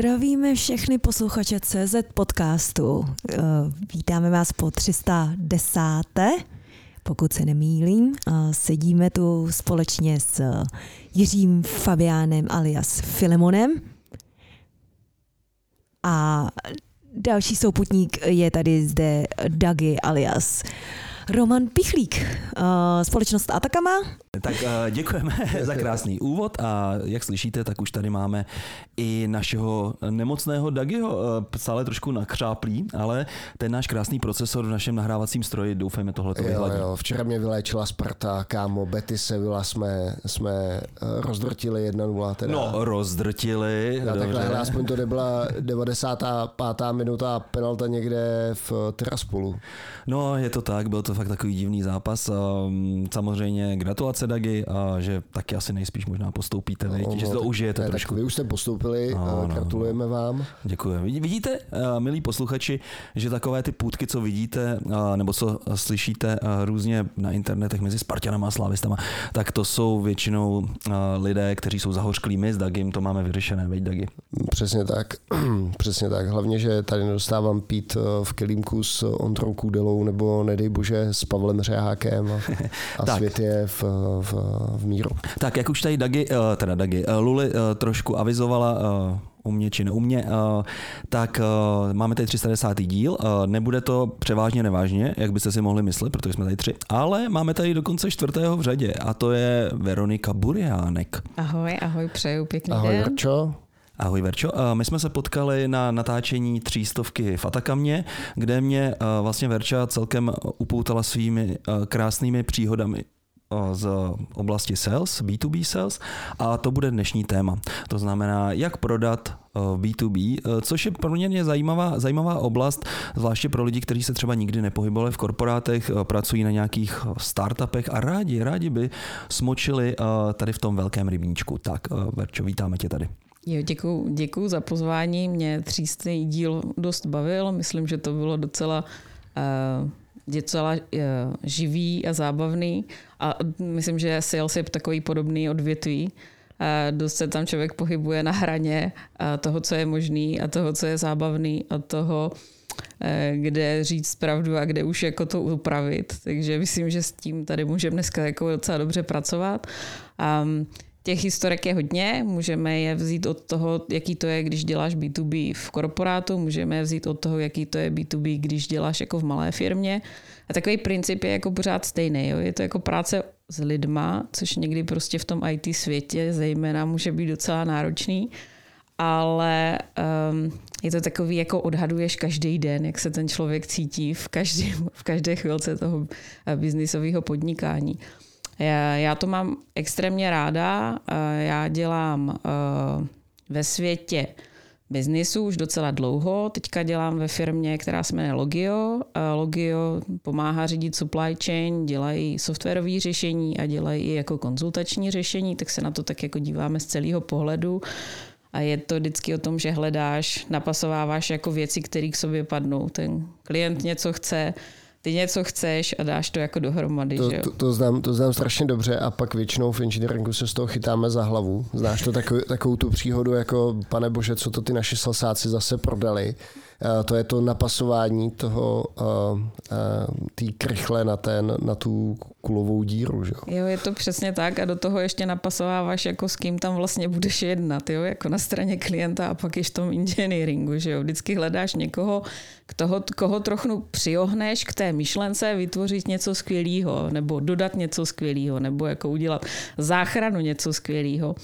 Zdravíme všechny posluchače CZ podcastu. Eh, vítáme vás po 310. Pokud se nemýlím, sedíme tu společně s Jiřím Fabiánem alias Filemonem. A další souputník je tady zde Dagi alias Roman Pichlík, eh, společnost Atakama. Tak eh, děkujeme za krásný úvod a jak slyšíte, tak už tady máme i našeho nemocného Dagiho, eh, stále trošku nakřáplý, ale ten náš krásný procesor v našem nahrávacím stroji, doufejme tohle to vyhladí. Jo, včera mě vyléčila Sparta, kámo, Betty Sevilla jsme, jsme rozdrtili 1-0. Teda. No, rozdrtili. No, takhle, aspoň to nebyla 95. minuta penalta někde v Tiraspolu. No, je to tak, byl to fakt takový divný zápas. Samozřejmě gratulace Dagi, a že taky asi nejspíš možná postoupíte, no, no, že to užijete ne, trošku. vy už jste postoupili, no, no, gratulujeme no. vám. Děkuji. Vidíte, milí posluchači, že takové ty půdky, co vidíte, nebo co slyšíte různě na internetech mezi Spartanama a Slávistama, tak to jsou většinou lidé, kteří jsou zahořklí. My s Dagim to máme vyřešené, veď Dagi? Přesně tak, přesně tak. Hlavně, že tady nedostávám pít v kelímku s Ondrou Kůdelou nebo nedej bože s Pavlem Řehákem a, a svět je v, v, v míru. Tak jak už tady Dagi, eh, teda Dagi, eh, Luli eh, trošku avizovala, u mě či ne u mě, tak máme tady 310. díl. Nebude to převážně nevážně, jak byste si mohli myslet, protože jsme tady tři, ale máme tady dokonce čtvrtého v řadě a to je Veronika Buriánek. Ahoj, ahoj, přeju pěkný ahoj, den. Ahoj, Ahoj Verčo, my jsme se potkali na natáčení třístovky v Atakamě, kde mě vlastně Verča celkem upoutala svými krásnými příhodami z oblasti sales, B2B sales a to bude dnešní téma. To znamená, jak prodat B2B, což je poměrně zajímavá, zajímavá oblast, zvláště pro lidi, kteří se třeba nikdy nepohybovali v korporátech, pracují na nějakých startupech a rádi, rádi by smočili tady v tom velkém rybníčku. Tak, Verčo, vítáme tě tady. Jo, děkuju, děkuju za pozvání. Mě třístý díl dost bavil. Myslím, že to bylo docela uh, docela uh, živý a zábavný. A myslím, že sales je takový podobný odvětví. Uh, dost se tam člověk pohybuje na hraně toho, co je možný a toho, co je zábavný a toho, kde říct pravdu a kde už jako to upravit. Takže myslím, že s tím tady můžeme dneska jako docela dobře pracovat. Um, Těch historek je hodně, můžeme je vzít od toho, jaký to je, když děláš B2B v korporátu, můžeme je vzít od toho, jaký to je B2B, když děláš jako v malé firmě. A takový princip je jako pořád stejný. Jo? Je to jako práce s lidma, což někdy prostě v tom IT světě zejména může být docela náročný, ale um, je to takový, jako odhaduješ každý den, jak se ten člověk cítí v, každý, v každé chvilce toho biznisového podnikání. Já, já to mám extrémně ráda. Já dělám eh, ve světě biznisu už docela dlouho. Teďka dělám ve firmě, která se jmenuje Logio. Logio pomáhá řídit supply chain, dělají softwarové řešení a dělají i jako konzultační řešení, tak se na to tak jako díváme z celého pohledu. A je to vždycky o tom, že hledáš, napasováváš jako věci, které k sobě padnou. Ten klient něco chce, ty něco chceš a dáš to jako dohromady. To, že jo? to, to, znám, to znám strašně dobře a pak většinou v engineeringu se z toho chytáme za hlavu. Znáš to takovou, takovou tu příhodu jako, pane bože, co to ty naši salsáci zase prodali to je to napasování toho eh, eh, té krychle na, ten, na tu kulovou díru. Že? Jo, je to přesně tak a do toho ještě napasováváš, jako s kým tam vlastně budeš jednat, jo? jako na straně klienta a pak ještě v tom engineeringu. Že jo? Vždycky hledáš někoho, toho, koho trochu přiohneš k té myšlence vytvořit něco skvělého, nebo dodat něco skvělého, nebo jako udělat záchranu něco skvělého.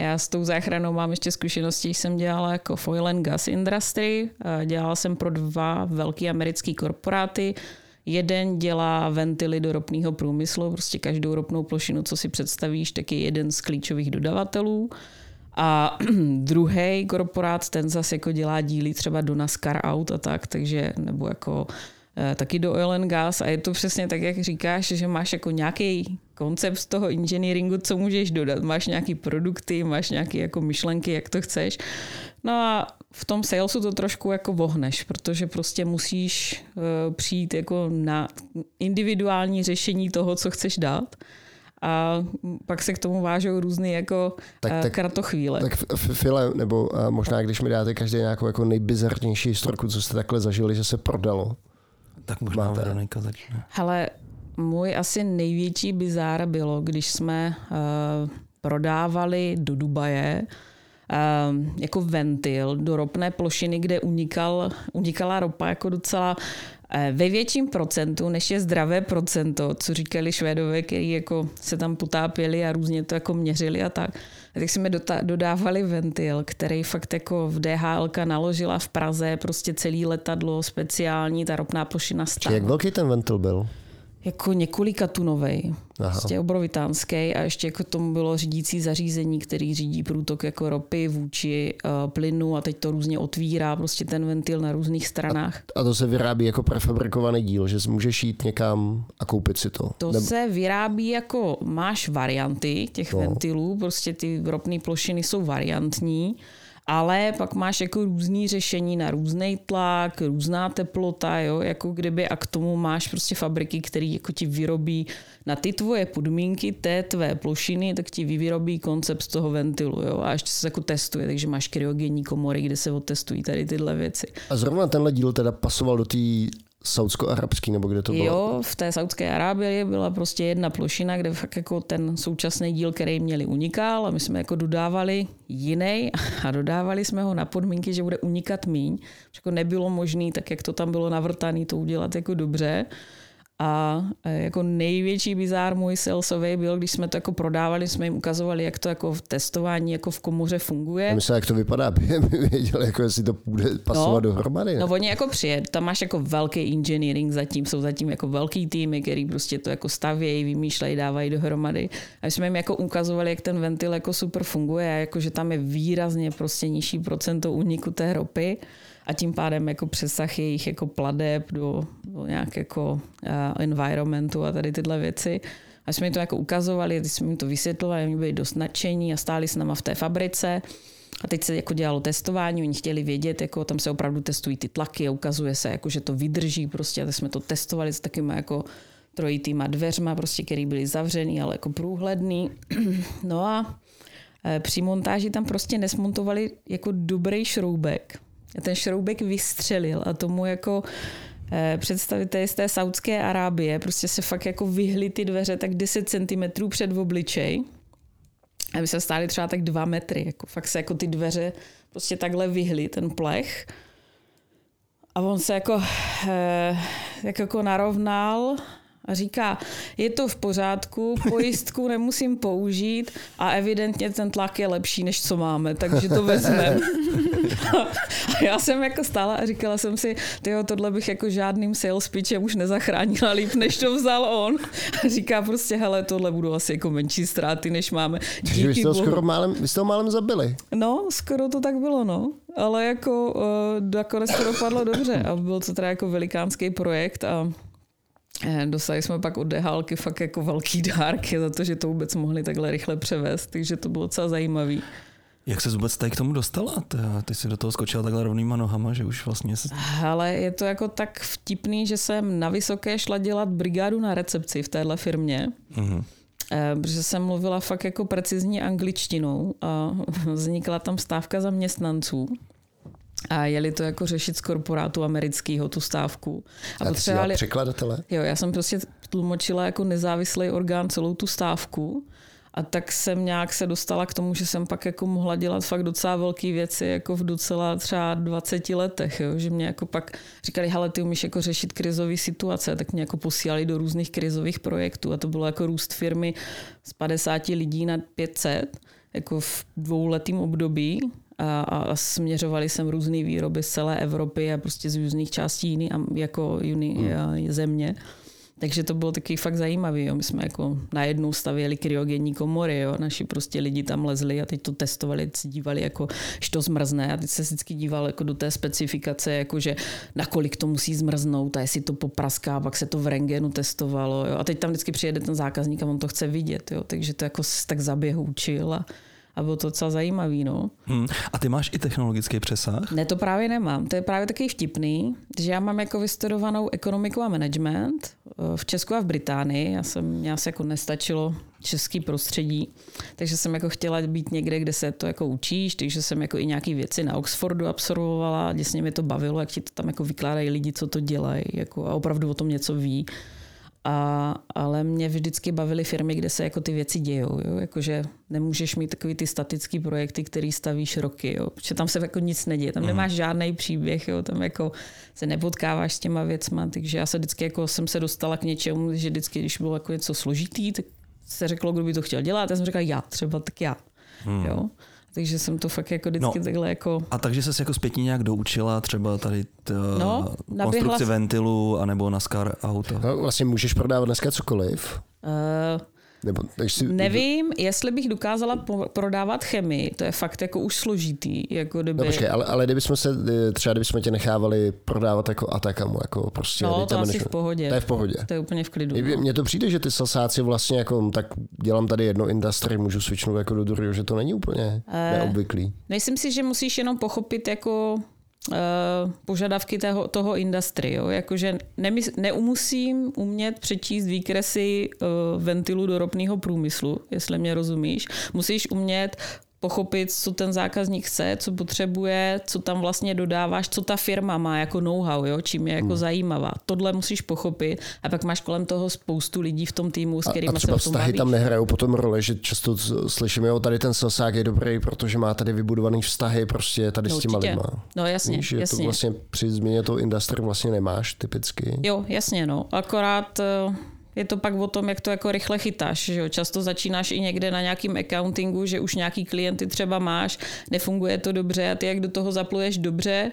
Já s tou záchranou mám ještě zkušenosti, jsem dělala jako foil and gas industry, dělala jsem pro dva velké americké korporáty, Jeden dělá ventily do ropného průmyslu, prostě každou ropnou plošinu, co si představíš, tak je jeden z klíčových dodavatelů. A druhý korporát, ten zase jako dělá díly třeba do NASCAR aut a tak, takže nebo jako Eh, taky do oil and gas a je to přesně tak, jak říkáš, že máš jako nějaký koncept z toho engineeringu, co můžeš dodat. Máš nějaký produkty, máš nějaké jako myšlenky, jak to chceš. No a v tom salesu to trošku jako vohneš, protože prostě musíš uh, přijít jako na individuální řešení toho, co chceš dát. a pak se k tomu vážou různý jako tak, tak, kratochvíle. Tak File, nebo možná když mi dáte každý nějakou jako nejbizarnější historku, co jste takhle zažili, že se prodalo. Tak možná Máte. Veronika začne. Hele, můj asi největší bizár bylo, když jsme uh, prodávali do Dubaje uh, jako ventil do ropné plošiny, kde unikal, unikala ropa jako docela Eh, ve větším procentu, než je zdravé procento, co říkali Švédové, kteří jako se tam potápěli a různě to jako měřili a tak. A tak jsme dodávali ventil, který fakt jako v DHL naložila v Praze, prostě celý letadlo speciální, ta ropná plošina stála. Jak velký ten ventil byl? Jako několika tunovej, prostě obrovitánský a ještě jako tomu bylo řídící zařízení, který řídí průtok jako ropy vůči uh, plynu a teď to různě otvírá prostě ten ventil na různých stranách. A, a to se vyrábí jako prefabrikovaný díl, že můžeš jít někam a koupit si to? To Nebo... se vyrábí jako, máš varianty těch no. ventilů, prostě ty ropné plošiny jsou variantní ale pak máš jako různý řešení na různý tlak, různá teplota, jo, jako kdyby a k tomu máš prostě fabriky, které jako ti vyrobí na ty tvoje podmínky té tvé plošiny, tak ti vyrobí koncept z toho ventilu, jo, a ještě se jako testuje, takže máš kryogenní komory, kde se otestují tady tyhle věci. A zrovna tenhle díl teda pasoval do té saudsko-arabský, nebo kde to bylo? Jo, v té Saudské Arábii byla prostě jedna plošina, kde fakt jako ten současný díl, který měli, unikal a my jsme jako dodávali jiný a dodávali jsme ho na podmínky, že bude unikat míň. Jako nebylo možné, tak jak to tam bylo navrtané, to udělat jako dobře. A e, jako největší bizár můj salesový byl, když jsme to jako prodávali, jsme jim ukazovali, jak to jako v testování jako v komoře funguje. Já myslím, jak to vypadá, aby věděli, jako jestli to bude pasovat no, dohromady. No oni jako přijet, tam máš jako velký engineering zatím, jsou zatím jako velký týmy, který prostě to jako stavějí, vymýšlejí, dávají dohromady. A my jsme jim jako ukazovali, jak ten ventil jako super funguje a jako, že tam je výrazně prostě nižší procento úniku té ropy a tím pádem jako přesah jejich jako pladeb do, do nějak jako uh, environmentu a tady tyhle věci. A jsme jim to jako ukazovali, když jsme jim to vysvětlovali, oni byli dost nadšení a stáli s náma v té fabrice. A teď se jako dělalo testování, oni chtěli vědět, jako tam se opravdu testují ty tlaky a ukazuje se, jako, že to vydrží prostě. A tak jsme to testovali s takými jako trojitýma dveřma, prostě, který byly zavřený, ale jako průhledný. No a eh, při montáži tam prostě nesmontovali jako dobrý šroubek ten šroubek vystřelil a tomu jako eh, představitelé z té Saudské Arábie prostě se fakt jako vyhly ty dveře tak 10 cm před obličej. A by se stály třeba tak dva metry. Jako fakt se jako ty dveře prostě takhle vyhly, ten plech. A on se jako, eh, jako narovnal a říká, je to v pořádku, pojistku nemusím použít a evidentně ten tlak je lepší, než co máme, takže to vezmeme. a já jsem jako stála a říkala jsem si, tyjo, tohle bych jako žádným sales pitchem už nezachránila líp, než to vzal on. A říká prostě, hele, tohle budou asi jako menší ztráty, než máme. Díky vy jste, ho skoro málem, vy jste ho málem zabili. No, skoro to tak bylo, no. Ale jako uh, nakonec to dopadlo dobře a byl to teda jako velikánský projekt a dostali jsme pak od dehálky fakt jako velký dárky za to, že to vůbec mohli takhle rychle převést, takže to bylo docela zajímavý. Jak se vůbec tady k tomu dostala? Ty jsi do toho skočila takhle rovnýma nohama, že už vlastně... Se... Ale je to jako tak vtipný, že jsem na Vysoké šla dělat brigádu na recepci v téhle firmě. Mm-hmm. Protože jsem mluvila fakt jako precizní angličtinou a vznikla tam stávka zaměstnanců a jeli to jako řešit z korporátu amerického, tu stávku. A, a potřebovali... překladatele? Jo, já jsem prostě tlumočila jako nezávislý orgán celou tu stávku. A tak jsem nějak se dostala k tomu, že jsem pak jako mohla dělat fakt docela velké věci, jako v docela třeba 20 letech, jo? že mě jako pak říkali, hele, ty umíš jako řešit krizové situace, tak mě jako posílali do různých krizových projektů a to bylo jako růst firmy z 50 lidí na 500, jako v dvouletém období a, a směřovali sem různé výroby z celé Evropy a prostě z různých částí jiný, jako jiný hmm. země. Takže to bylo taky fakt zajímavé. Jo. My jsme jako najednou stavěli kryogenní komory, jo. naši prostě lidi tam lezli a teď to testovali, teď se dívali, jako, že to zmrzne a teď se vždycky díval jako do té specifikace, jako že nakolik to musí zmrznout a jestli to popraská, pak se to v rengenu testovalo. Jo. A teď tam vždycky přijede ten zákazník a on to chce vidět, jo. takže to jako tak zaběhu učil a, a bylo to docela zajímavý. No. Hmm. A ty máš i technologický přesah? Ne, to právě nemám. To je právě takový vtipný, že já mám jako vystudovanou ekonomiku a management. v Česku a v Británii. Já jsem, mě asi jako nestačilo český prostředí, takže jsem jako chtěla být někde, kde se to jako učíš, takže jsem jako i nějaký věci na Oxfordu absolvovala, děsně mě to bavilo, jak ti to tam jako vykládají lidi, co to dělají jako a opravdu o tom něco ví. A, ale mě vždycky bavily firmy, kde se jako ty věci dějou. Jo? Jakože nemůžeš mít takový ty statický projekty, který stavíš roky. Jo? Protože tam se jako nic neděje. Tam mm. nemáš žádný příběh. Jo? Tam jako se nepotkáváš s těma věcma. Takže já se vždycky jako jsem se dostala k něčemu, že vždycky, když bylo jako něco složitý, tak se řeklo, kdo by to chtěl dělat. Já jsem říkala, já, třeba tak já. Mm. Jo? Takže jsem to fakt jako vždycky no, takhle jako... A takže se jako zpětně nějak doučila třeba tady t, no, konstrukci ventilu anebo na Scar auto? No, vlastně můžeš prodávat dneska cokoliv. Uh, nebo, si... Nevím, jestli bych dokázala prodávat chemii, to je fakt jako už složitý. Jako kdyby... No počkej, ale, ale kdybychom se, třeba kdybychom tě nechávali prodávat jako atakamu, jako prostě... No, to asi v pohodě. To je v pohodě. To je úplně v klidu. Mně, no. to přijde, že ty salsáci vlastně jako, tak dělám tady jedno industry, můžu switchnout jako do druhého, že to není úplně eh, neobvyklý. Myslím si, že musíš jenom pochopit jako požadavky toho, toho industry. Jo? Jakože nemys, neumusím umět přečíst výkresy uh, ventilu do ropného průmyslu, jestli mě rozumíš. Musíš umět pochopit, co ten zákazník chce, co potřebuje, co tam vlastně dodáváš, co ta firma má jako know-how, jo, čím je jako hmm. zajímavá. Tohle musíš pochopit a pak máš kolem toho spoustu lidí v tom týmu, s kterými a, a třeba se vztahy tam nehrajou potom roli, že často slyšíme, jo, tady ten sosák je dobrý, protože má tady vybudovaný vztahy prostě tady no, s těma určitě. lidma. No jasně, Víš, jasně. to vlastně při změně toho industry vlastně nemáš typicky. Jo, jasně, no. Akorát eh, je to pak o tom, jak to jako rychle chytáš. Že jo? Často začínáš i někde na nějakým accountingu, že už nějaký klienty třeba máš, nefunguje to dobře a ty jak do toho zapluješ dobře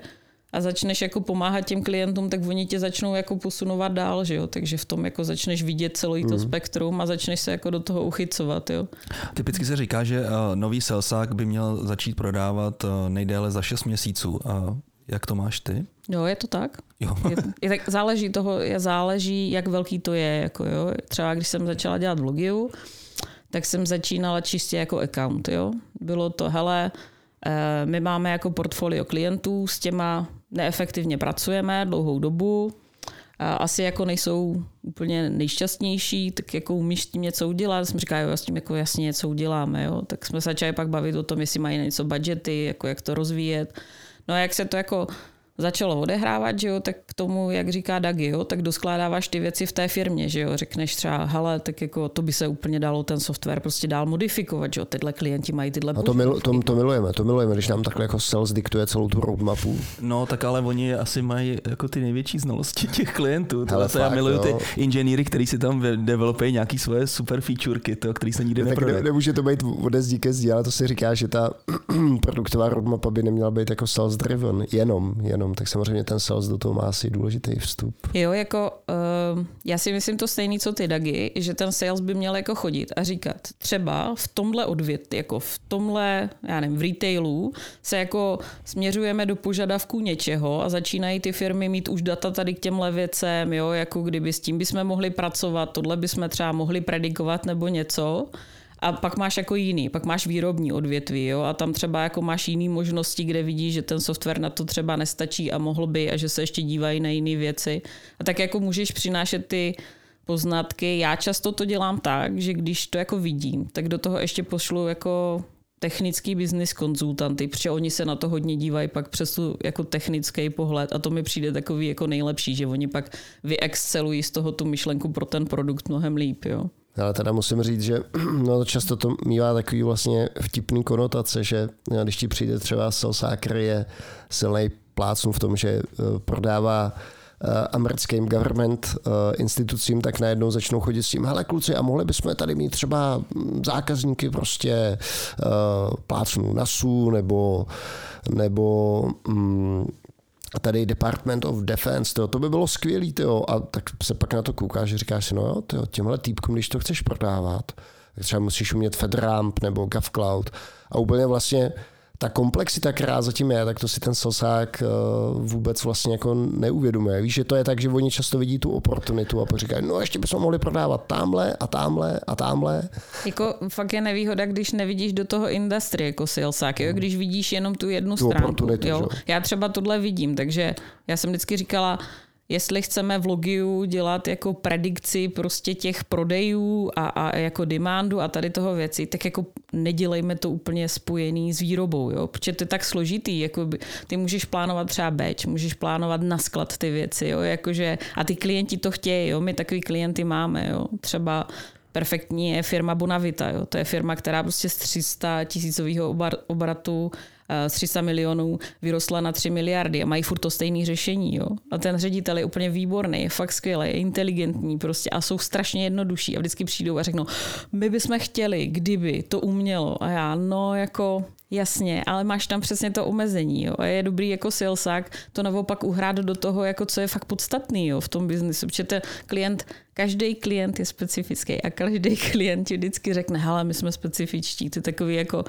a začneš jako pomáhat těm klientům, tak oni tě začnou jako posunovat dál, že jo? takže v tom jako začneš vidět celý to mm. spektrum a začneš se jako do toho uchycovat. Jo? Typicky se říká, že uh, nový salesák by měl začít prodávat uh, nejdéle za 6 měsíců. A jak to máš ty? Jo, je to tak. Jo. je, je tak záleží toho, je, záleží, jak velký to je. Jako jo. Třeba když jsem začala dělat vlogiu, tak jsem začínala čistě jako account. Jo. Bylo to, hele, eh, my máme jako portfolio klientů, s těma neefektivně pracujeme dlouhou dobu, a asi jako nejsou úplně nejšťastnější, tak jako umíš s tím něco udělat. Jsem říkala, jo, s tím jako jasně něco uděláme, jo. Tak jsme se začali pak bavit o tom, jestli mají něco budgety, jako jak to rozvíjet. No a jak se to jako začalo odehrávat, že jo, tak k tomu, jak říká Dagi, jo, tak doskládáváš ty věci v té firmě, že jo, řekneš třeba, hele, tak jako to by se úplně dalo ten software prostě dál modifikovat, že jo, tyhle klienti mají tyhle A to, mil, to, to, milujeme, to milujeme, když nám takhle jako sales diktuje celou tu roadmapu. No, tak ale oni asi mají jako ty největší znalosti těch klientů. To se já miluju ty inženýry, kteří si tam developují nějaký svoje super featurky, to, který se nikdy neprodají. Ne, nemůže to být ode zdí ke zdí, ale to si říká, že ta produktová roadmapa by neměla být jako sales driven, jenom, jenom jenom, tak samozřejmě ten sales do toho má asi důležitý vstup. Jo, jako uh, já si myslím to stejný, co ty, Dagi, že ten sales by měl jako chodit a říkat, třeba v tomhle odvět, jako v tomhle, já nevím, v retailu se jako směřujeme do požadavků něčeho a začínají ty firmy mít už data tady k těmhle věcem, jo, jako kdyby s tím bychom mohli pracovat, tohle bychom třeba mohli predikovat nebo něco. A pak máš jako jiný, pak máš výrobní odvětví, jo, a tam třeba jako máš jiný možnosti, kde vidíš, že ten software na to třeba nestačí a mohl by a že se ještě dívají na jiné věci. A tak jako můžeš přinášet ty poznatky. Já často to dělám tak, že když to jako vidím, tak do toho ještě pošlu jako technický business konzultanty, protože oni se na to hodně dívají pak přes tu jako technický pohled a to mi přijde takový jako nejlepší, že oni pak vyexcelují z toho tu myšlenku pro ten produkt mnohem líp, jo. Ale teda musím říct, že no, často to mývá takový vlastně vtipný konotace, že no, když ti přijde třeba Salsáker je silný plácnu v tom, že eh, prodává eh, americkým government eh, institucím, tak najednou začnou chodit s tím, hele kluci, a mohli bychom tady mít třeba hm, zákazníky prostě plácnu NASU nebo, nebo um, a tady Department of Defense, tyjo, to by bylo skvělý, tyjo. a tak se pak na to koukáš, že říkáš si, no jo, tyjo, těmhle týpkům, když to chceš prodávat, tak třeba musíš umět FedRAMP nebo GovCloud a úplně vlastně ta komplexita, která zatím je, tak to si ten sosák eh, vůbec vlastně jako neuvědomuje. Víš, že to je tak, že oni často vidí tu oportunitu a pak říkají, no ještě bychom mohli prodávat tamhle a tamhle a tamhle. Jako fakt je nevýhoda, když nevidíš do toho industry jako salesák, jo? když vidíš jenom tu jednu tu stránku. Jo? Já třeba tohle vidím, takže já jsem vždycky říkala, jestli chceme v Logiu dělat jako predikci prostě těch prodejů a, a jako demandu a tady toho věci, tak jako nedělejme to úplně spojený s výrobou, jo? protože to je tak složitý, jako ty můžeš plánovat třeba beč, můžeš plánovat na sklad ty věci, jo? Jakože, a ty klienti to chtějí, jo? my takový klienty máme, jo? třeba perfektní je firma Bonavita, jo? to je firma, která prostě z 300 tisícového obratu z 300 milionů vyrostla na 3 miliardy a mají furt to stejné řešení. Jo? A ten ředitel je úplně výborný, je fakt skvělý, je inteligentní prostě a jsou strašně jednodušší a vždycky přijdou a řeknou, my bychom chtěli, kdyby to umělo. A já, no jako Jasně, ale máš tam přesně to omezení. Jo? A je dobrý jako salesák to naopak uhrát do toho, jako co je fakt podstatný jo, v tom biznesu. Protože ten klient, každý klient je specifický a každý klient ti vždycky řekne, hele, my jsme specifičtí. To je takový jako,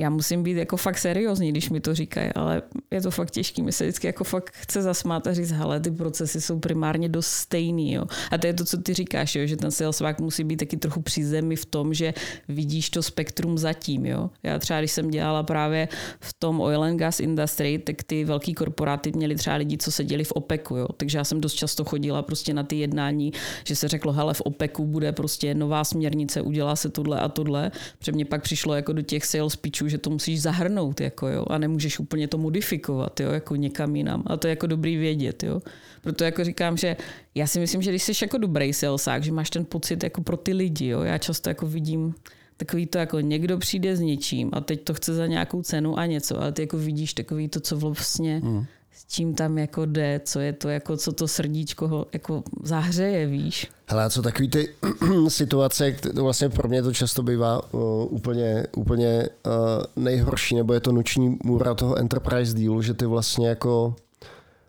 já musím být jako fakt seriózní, když mi to říkají, ale je to fakt těžký. Mi se vždycky jako fakt chce zasmát a říct, hele, ty procesy jsou primárně dost stejný. Jo. A to je to, co ty říkáš, jo, že ten salesvák musí být taky trochu při zemi v tom, že vidíš to spektrum zatím. Jo. Já třeba, když jsem dělala právě v tom oil and gas industry, tak ty velký korporáty měli třeba lidi, co seděli v OPECu. Jo. Takže já jsem dost často chodila prostě na ty jednání, že se řeklo, hele, v OPECu bude prostě nová směrnice, udělá se tohle a tohle. Protože mě pak přišlo jako do těch sales pitchů, že to musíš zahrnout, jako jo, a nemůžeš úplně to modifikovat, jo, jako někam jinam. A to je jako dobrý vědět, jo. Proto jako říkám, že já si myslím, že když jsi jako dobrý salesák, že máš ten pocit jako pro ty lidi, jo. Já často jako vidím takový to jako někdo přijde s něčím a teď to chce za nějakou cenu a něco, ale ty jako vidíš takový to, co vlastně mm s čím tam jako jde, co je to, jako co to srdíčko jako zahřeje, víš. Hele, co takový ty situace, vlastně pro mě to často bývá uh, úplně, úplně uh, nejhorší, nebo je to noční můra toho enterprise dealu, že ty vlastně jako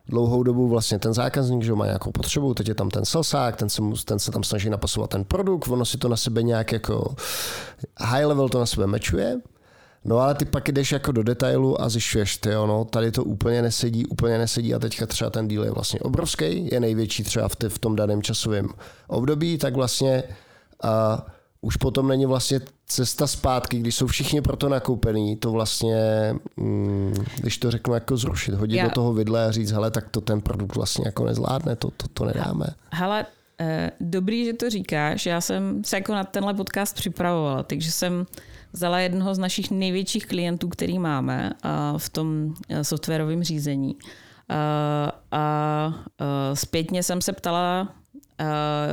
dlouhou dobu vlastně ten zákazník, že má nějakou potřebu, teď je tam ten salesák, ten se, ten se tam snaží napasovat ten produkt, ono si to na sebe nějak jako high level to na sebe mečuje, No ale ty pak jdeš jako do detailu a zjišťuješ, ty no, tady to úplně nesedí, úplně nesedí a teďka třeba ten díl je vlastně obrovský, je největší třeba v, ty, v tom daném časovém období, tak vlastně a už potom není vlastně cesta zpátky, když jsou všichni proto nakoupení, to vlastně, mm, když to řeknu, jako zrušit, hodit Já... do toho vidle a říct, hele, tak to ten produkt vlastně jako nezvládne, to, to, to nedáme. Hele, eh, dobrý, že to říkáš, já jsem se jako na tenhle podcast připravovala, takže jsem vzala jednoho z našich největších klientů, který máme v tom e, softwarovém řízení. A zpětně jsem se ptala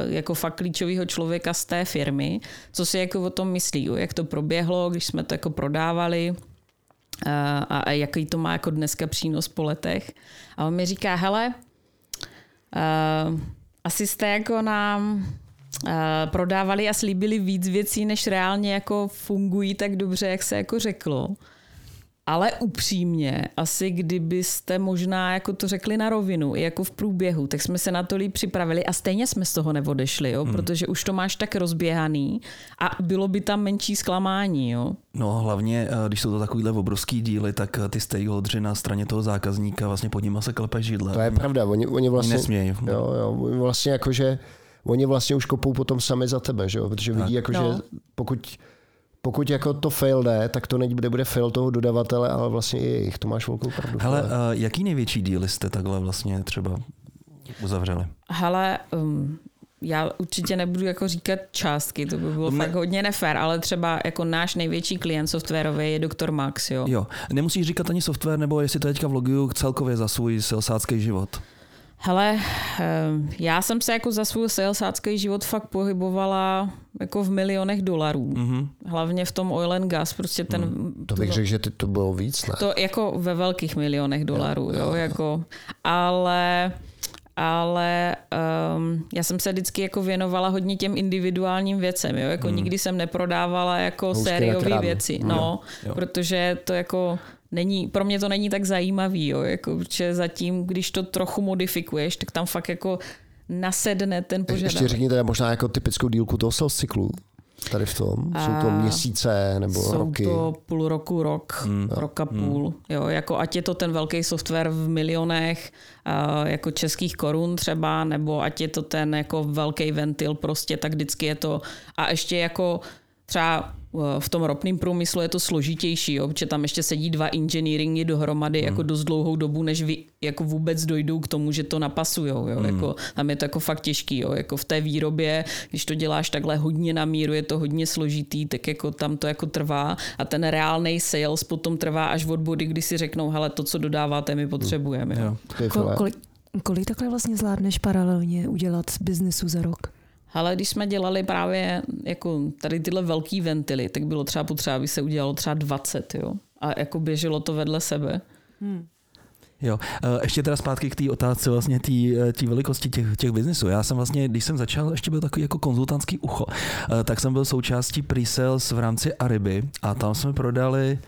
jako fakt klíčového člověka z té firmy, co si jako o tom myslí, jak to proběhlo, když jsme to jako prodávali a, a jaký to má jako dneska přínos po letech. A on mi říká, hele, asi jste jako nám Eh, prodávali a slíbili víc věcí, než reálně jako fungují tak dobře, jak se jako řeklo. Ale upřímně, asi kdybyste možná jako to řekli na rovinu, i jako v průběhu, tak jsme se na to líp připravili a stejně jsme z toho neodešli, jo? Hmm. protože už to máš tak rozběhaný a bylo by tam menší zklamání. Jo? No hlavně, eh, když jsou to takovýhle obrovský díly, tak eh, ty stakeholdři na straně toho zákazníka vlastně pod nima se klepe židle. To je pravda, oni, oni vlastně... Oni nesmějí. Jo, jo, vlastně jako, že oni vlastně už kopou potom sami za tebe, že jo? protože vidí, jako, no. že pokud pokud jako to fail jde, tak to nebude bude fail toho dodavatele, ale vlastně i jejich. To máš velkou pravdu. Hele, uh, jaký největší díl jste takhle vlastně třeba uzavřeli? Hele, um, já určitě nebudu jako říkat částky, to by bylo ne... fakt hodně nefér, ale třeba jako náš největší klient softwarový je Dr. Max, jo. Jo, nemusíš říkat ani software, nebo jestli to teďka vloguju celkově za svůj salsácký život. Hele, ehm, já jsem se jako za svůj salesácký život fakt pohybovala jako v milionech dolarů. Mm-hmm. Hlavně v tom oil and gas, prostě ten... Mm. To bych řekl, že ty to bylo víc, ne? To jako ve velkých milionech dolarů, jo, jo, jo jako... Ale ale um, já jsem se vždycky jako věnovala hodně těm individuálním věcem, jo? jako mm. nikdy jsem neprodávala jako sériové věci, no, jo. protože to jako není, pro mě to není tak zajímavý, jo, jako, že zatím, když to trochu modifikuješ, tak tam fakt jako nasedne ten požadavek. Ještě řekněte možná jako typickou dílku toho sales cyklu. Tady v tom? Jsou to měsíce nebo jsou roky? Jsou to půl roku, rok, hmm. rok a půl. Hmm. Jo, jako ať je to ten velký software v milionech uh, jako českých korun třeba, nebo ať je to ten jako velký ventil prostě, tak vždycky je to. A ještě jako třeba v tom ropném průmyslu je to složitější, jo, protože tam ještě sedí dva engineeringy dohromady jako hmm. jako dost dlouhou dobu, než vy jako vůbec dojdou k tomu, že to napasujou. Jo, hmm. jako, tam je to jako fakt těžký. Jo, jako v té výrobě, když to děláš takhle hodně na míru, je to hodně složitý, tak jako tam to jako trvá a ten reálný sales potom trvá až od body, kdy si řeknou, hele, to, co dodáváte, my potřebujeme. Jo. Jo. Ko- kolik, kolik takhle vlastně zvládneš paralelně udělat z biznesu za rok? Ale když jsme dělali právě jako tady tyhle velký ventily, tak bylo třeba potřeba, aby se udělalo třeba 20, jo. A jako běželo to vedle sebe. Hmm. Jo, e, ještě teda zpátky k té otázce vlastně té velikosti těch, těch biznisů. Já jsem vlastně, když jsem začal, ještě byl takový jako konzultantský ucho, e, tak jsem byl součástí pre-sales v rámci Ariby a tam jsme prodali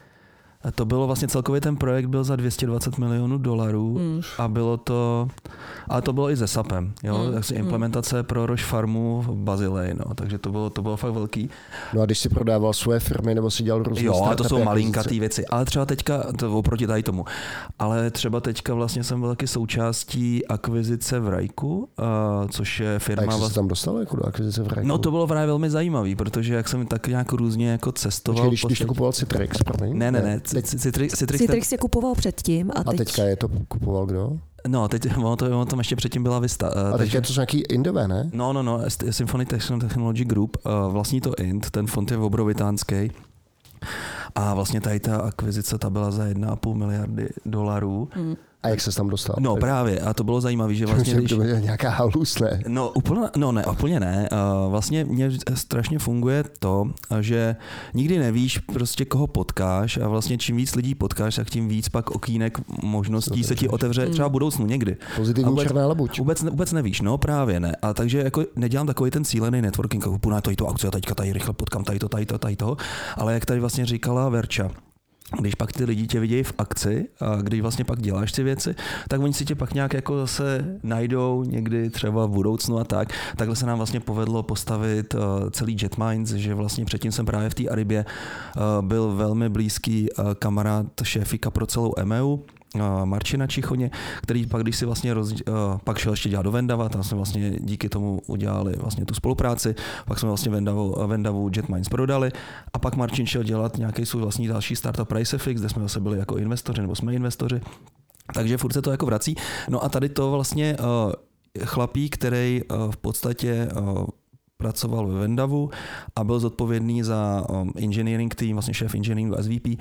to bylo vlastně celkově ten projekt byl za 220 milionů dolarů mm. a bylo to, ale to bylo i se SAPem, jo, mm. takže implementace mm. pro Roche Farmu v Bazileji, no, takže to bylo, to bylo fakt velký. No a když si prodával svoje firmy nebo si dělal různé Jo, a to jsou malinkatý věci, ale třeba teďka, to oproti tady tomu, ale třeba teďka vlastně jsem byl taky součástí akvizice v Rajku, uh, což je firma... A jak jsi vlastně... tam dostal jako do akvizice v Rajku? No to bylo právě velmi zajímavý, protože jak jsem tak nějak různě jako cestoval... Počkej, když, když to kupoval Citrix? Ne, ne, ne, Citrix, Citrix, Citrix je kupoval předtím. A, teď... a teďka je to kupoval kdo? No, teď ono, to, ono tam ještě předtím byla Vista. Uh, a teď je to nějaký Indové, ne? No, no, no, Symphony Technology Group, uh, vlastní to Int, ten fond je obrovitánský. A vlastně tady ta akvizice, ta byla za 1,5 miliardy dolarů. Mm. A jak se tam dostal? No tak... právě, a to bylo zajímavé, že vlastně... Když... To je nějaká halus, ne? No úplně, no ne, úplně ne. Vlastně mně strašně funguje to, že nikdy nevíš prostě koho potkáš a vlastně čím víc lidí potkáš, tak tím víc pak okýnek možností se ti otevře hmm. třeba v budoucnu někdy. Pozitivní vůbec, černá labuť. Vůbec, vůbec nevíš, no právě ne. A takže jako nedělám takový ten cílený networking, jako na to, to akci a teďka tady rychle potkám tady to, tady to, tady to. Ale jak tady vlastně říkala Verča, když pak ty lidi tě vidějí v akci a když vlastně pak děláš ty věci, tak oni si tě pak nějak jako zase najdou někdy třeba v budoucnu a tak. Takhle se nám vlastně povedlo postavit uh, celý Jetminds, že vlastně předtím jsem právě v té Aribě uh, byl velmi blízký uh, kamarád šéfika pro celou EMEU, Marčina Čichoně, který pak, když si vlastně roz, pak šel ještě dělat do Vendava, tam jsme vlastně díky tomu udělali vlastně tu spolupráci, pak jsme vlastně Vendavu, Vendavu Jetminds prodali a pak Marčin šel dělat nějaký svůj vlastní další startup Pricefix, kde jsme zase byli jako investoři, nebo jsme investoři. Takže furt se to jako vrací. No a tady to vlastně chlapík, který v podstatě pracoval ve Vendavu a byl zodpovědný za um, engineering tým, vlastně šéf engineeringu SVP uh,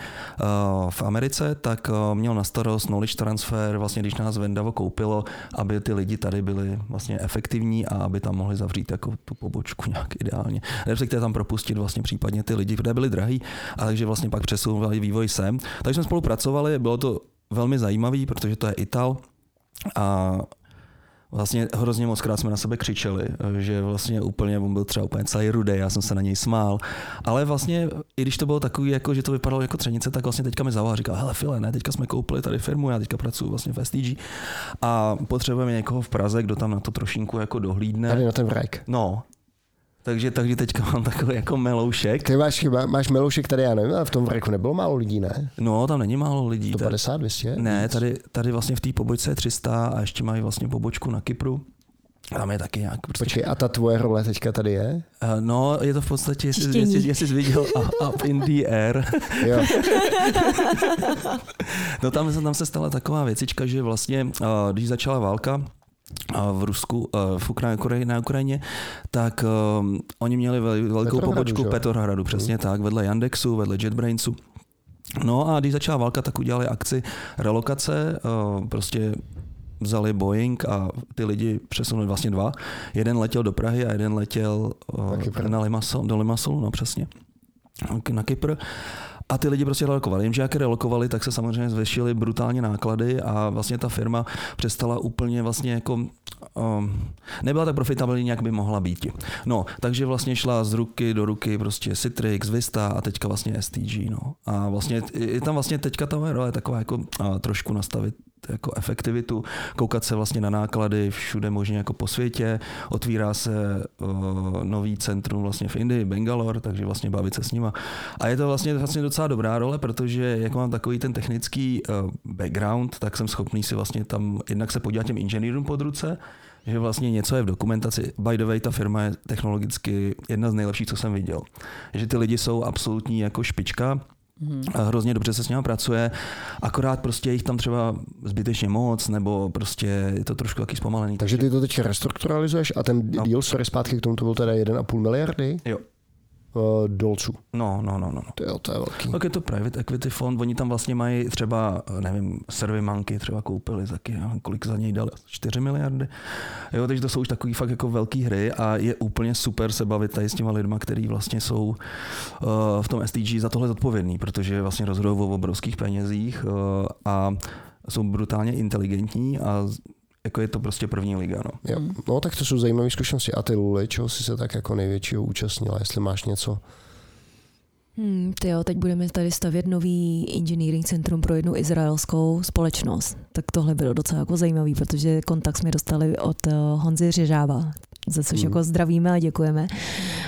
v Americe, tak uh, měl na starost knowledge transfer, vlastně když nás Vendavo koupilo, aby ty lidi tady byli vlastně efektivní a aby tam mohli zavřít jako tu pobočku nějak ideálně. Respektive tam propustit vlastně případně ty lidi, které byli drahý, a takže vlastně pak přesouvali vývoj sem. Takže jsme spolupracovali, bylo to velmi zajímavý, protože to je Ital a Vlastně hrozně moc krát jsme na sebe křičeli, že vlastně úplně, on byl třeba úplně celý rudý, já jsem se na něj smál. Ale vlastně, i když to bylo takový, jako, že to vypadalo jako třenice, tak vlastně teďka mi zavolal a říkal, hele File, ne, teďka jsme koupili tady firmu, já teďka pracuji vlastně v STG a potřebujeme někoho v Praze, kdo tam na to trošinku jako dohlídne. Tady na ten vrek. No, takže, takže teďka mám takový jako meloušek. Ty máš, máš meloušek tady, já nevím, ale v tom vreku nebylo málo lidí, ne? No, tam není málo lidí. 150, 200? Ne, tady, tady vlastně v té pobočce je 300 a ještě mají vlastně pobočku na Kypru. Tam je taky nějak. Prostě... Počkej, a ta tvoje role teďka tady je? Uh, no, je to v podstatě, jestli, jestli, jestli jsi viděl Up in the Air. jo. no tam, tam se stala taková věcička, že vlastně, uh, když začala válka, v Rusku, v Ukrajině, na Ukrajině, tak um, oni měli velkou Petrohradu, pobočku že? Petrohradu, přesně hmm. tak, vedle Yandexu, vedle JetBrainsu. No a když začala válka, tak udělali akci relokace, uh, prostě vzali Boeing a ty lidi přesunuli vlastně dva. Jeden letěl do Prahy a jeden letěl uh, na Limassol, do Limassolu, no přesně, na Kypr. A ty lidi prostě relokovali. Jim, že jak relokovali, tak se samozřejmě zvešily brutálně náklady a vlastně ta firma přestala úplně vlastně jako um, nebyla tak profitabilní, jak by mohla být. No, takže vlastně šla z ruky do ruky prostě Citrix, Vista a teďka vlastně STG. No. A vlastně je tam vlastně teďka ta role taková jako a, trošku nastavit jako efektivitu, koukat se vlastně na náklady všude možně jako po světě, otvírá se uh, nový centrum vlastně v Indii, Bangalore, takže vlastně bavit se s nima. A je to vlastně, vlastně docela dobrá role, protože jak mám takový ten technický uh, background, tak jsem schopný si vlastně tam jednak se podívat těm inženýrům pod ruce, že vlastně něco je v dokumentaci. By the way, ta firma je technologicky jedna z nejlepších, co jsem viděl. Že ty lidi jsou absolutní jako špička, Hmm. Hrozně dobře se s nimi pracuje, akorát prostě jich tam třeba zbytečně moc, nebo prostě je to trošku taky zpomalený. Takže ty to teď restrukturalizuješ a ten no. deal, sorry, zpátky k tomu to byl teda 1,5 miliardy? Jo uh, dolců. No, no, no, no. To je, to je velký. Tak je to private equity fond, oni tam vlastně mají třeba, nevím, Servimanky třeba koupili taky, kolik za něj dali, 4 miliardy. Jo, takže to jsou už takový fakt jako velký hry a je úplně super se bavit tady s těma lidma, kteří vlastně jsou uh, v tom STG za tohle zodpovědní, protože vlastně rozhodují o obrovských penězích uh, a jsou brutálně inteligentní a jako je to prostě první liga. No, jo. no tak to jsou zajímavé zkušenosti. A ty Luli, čeho jsi se tak jako největšího účastnila, jestli máš něco? Hmm, ty jo, teď budeme tady stavět nový engineering centrum pro jednu izraelskou společnost. Tak tohle bylo docela jako zajímavý, protože kontakt jsme dostali od uh, Honzy Řežáva, za což hmm. jako zdravíme a děkujeme.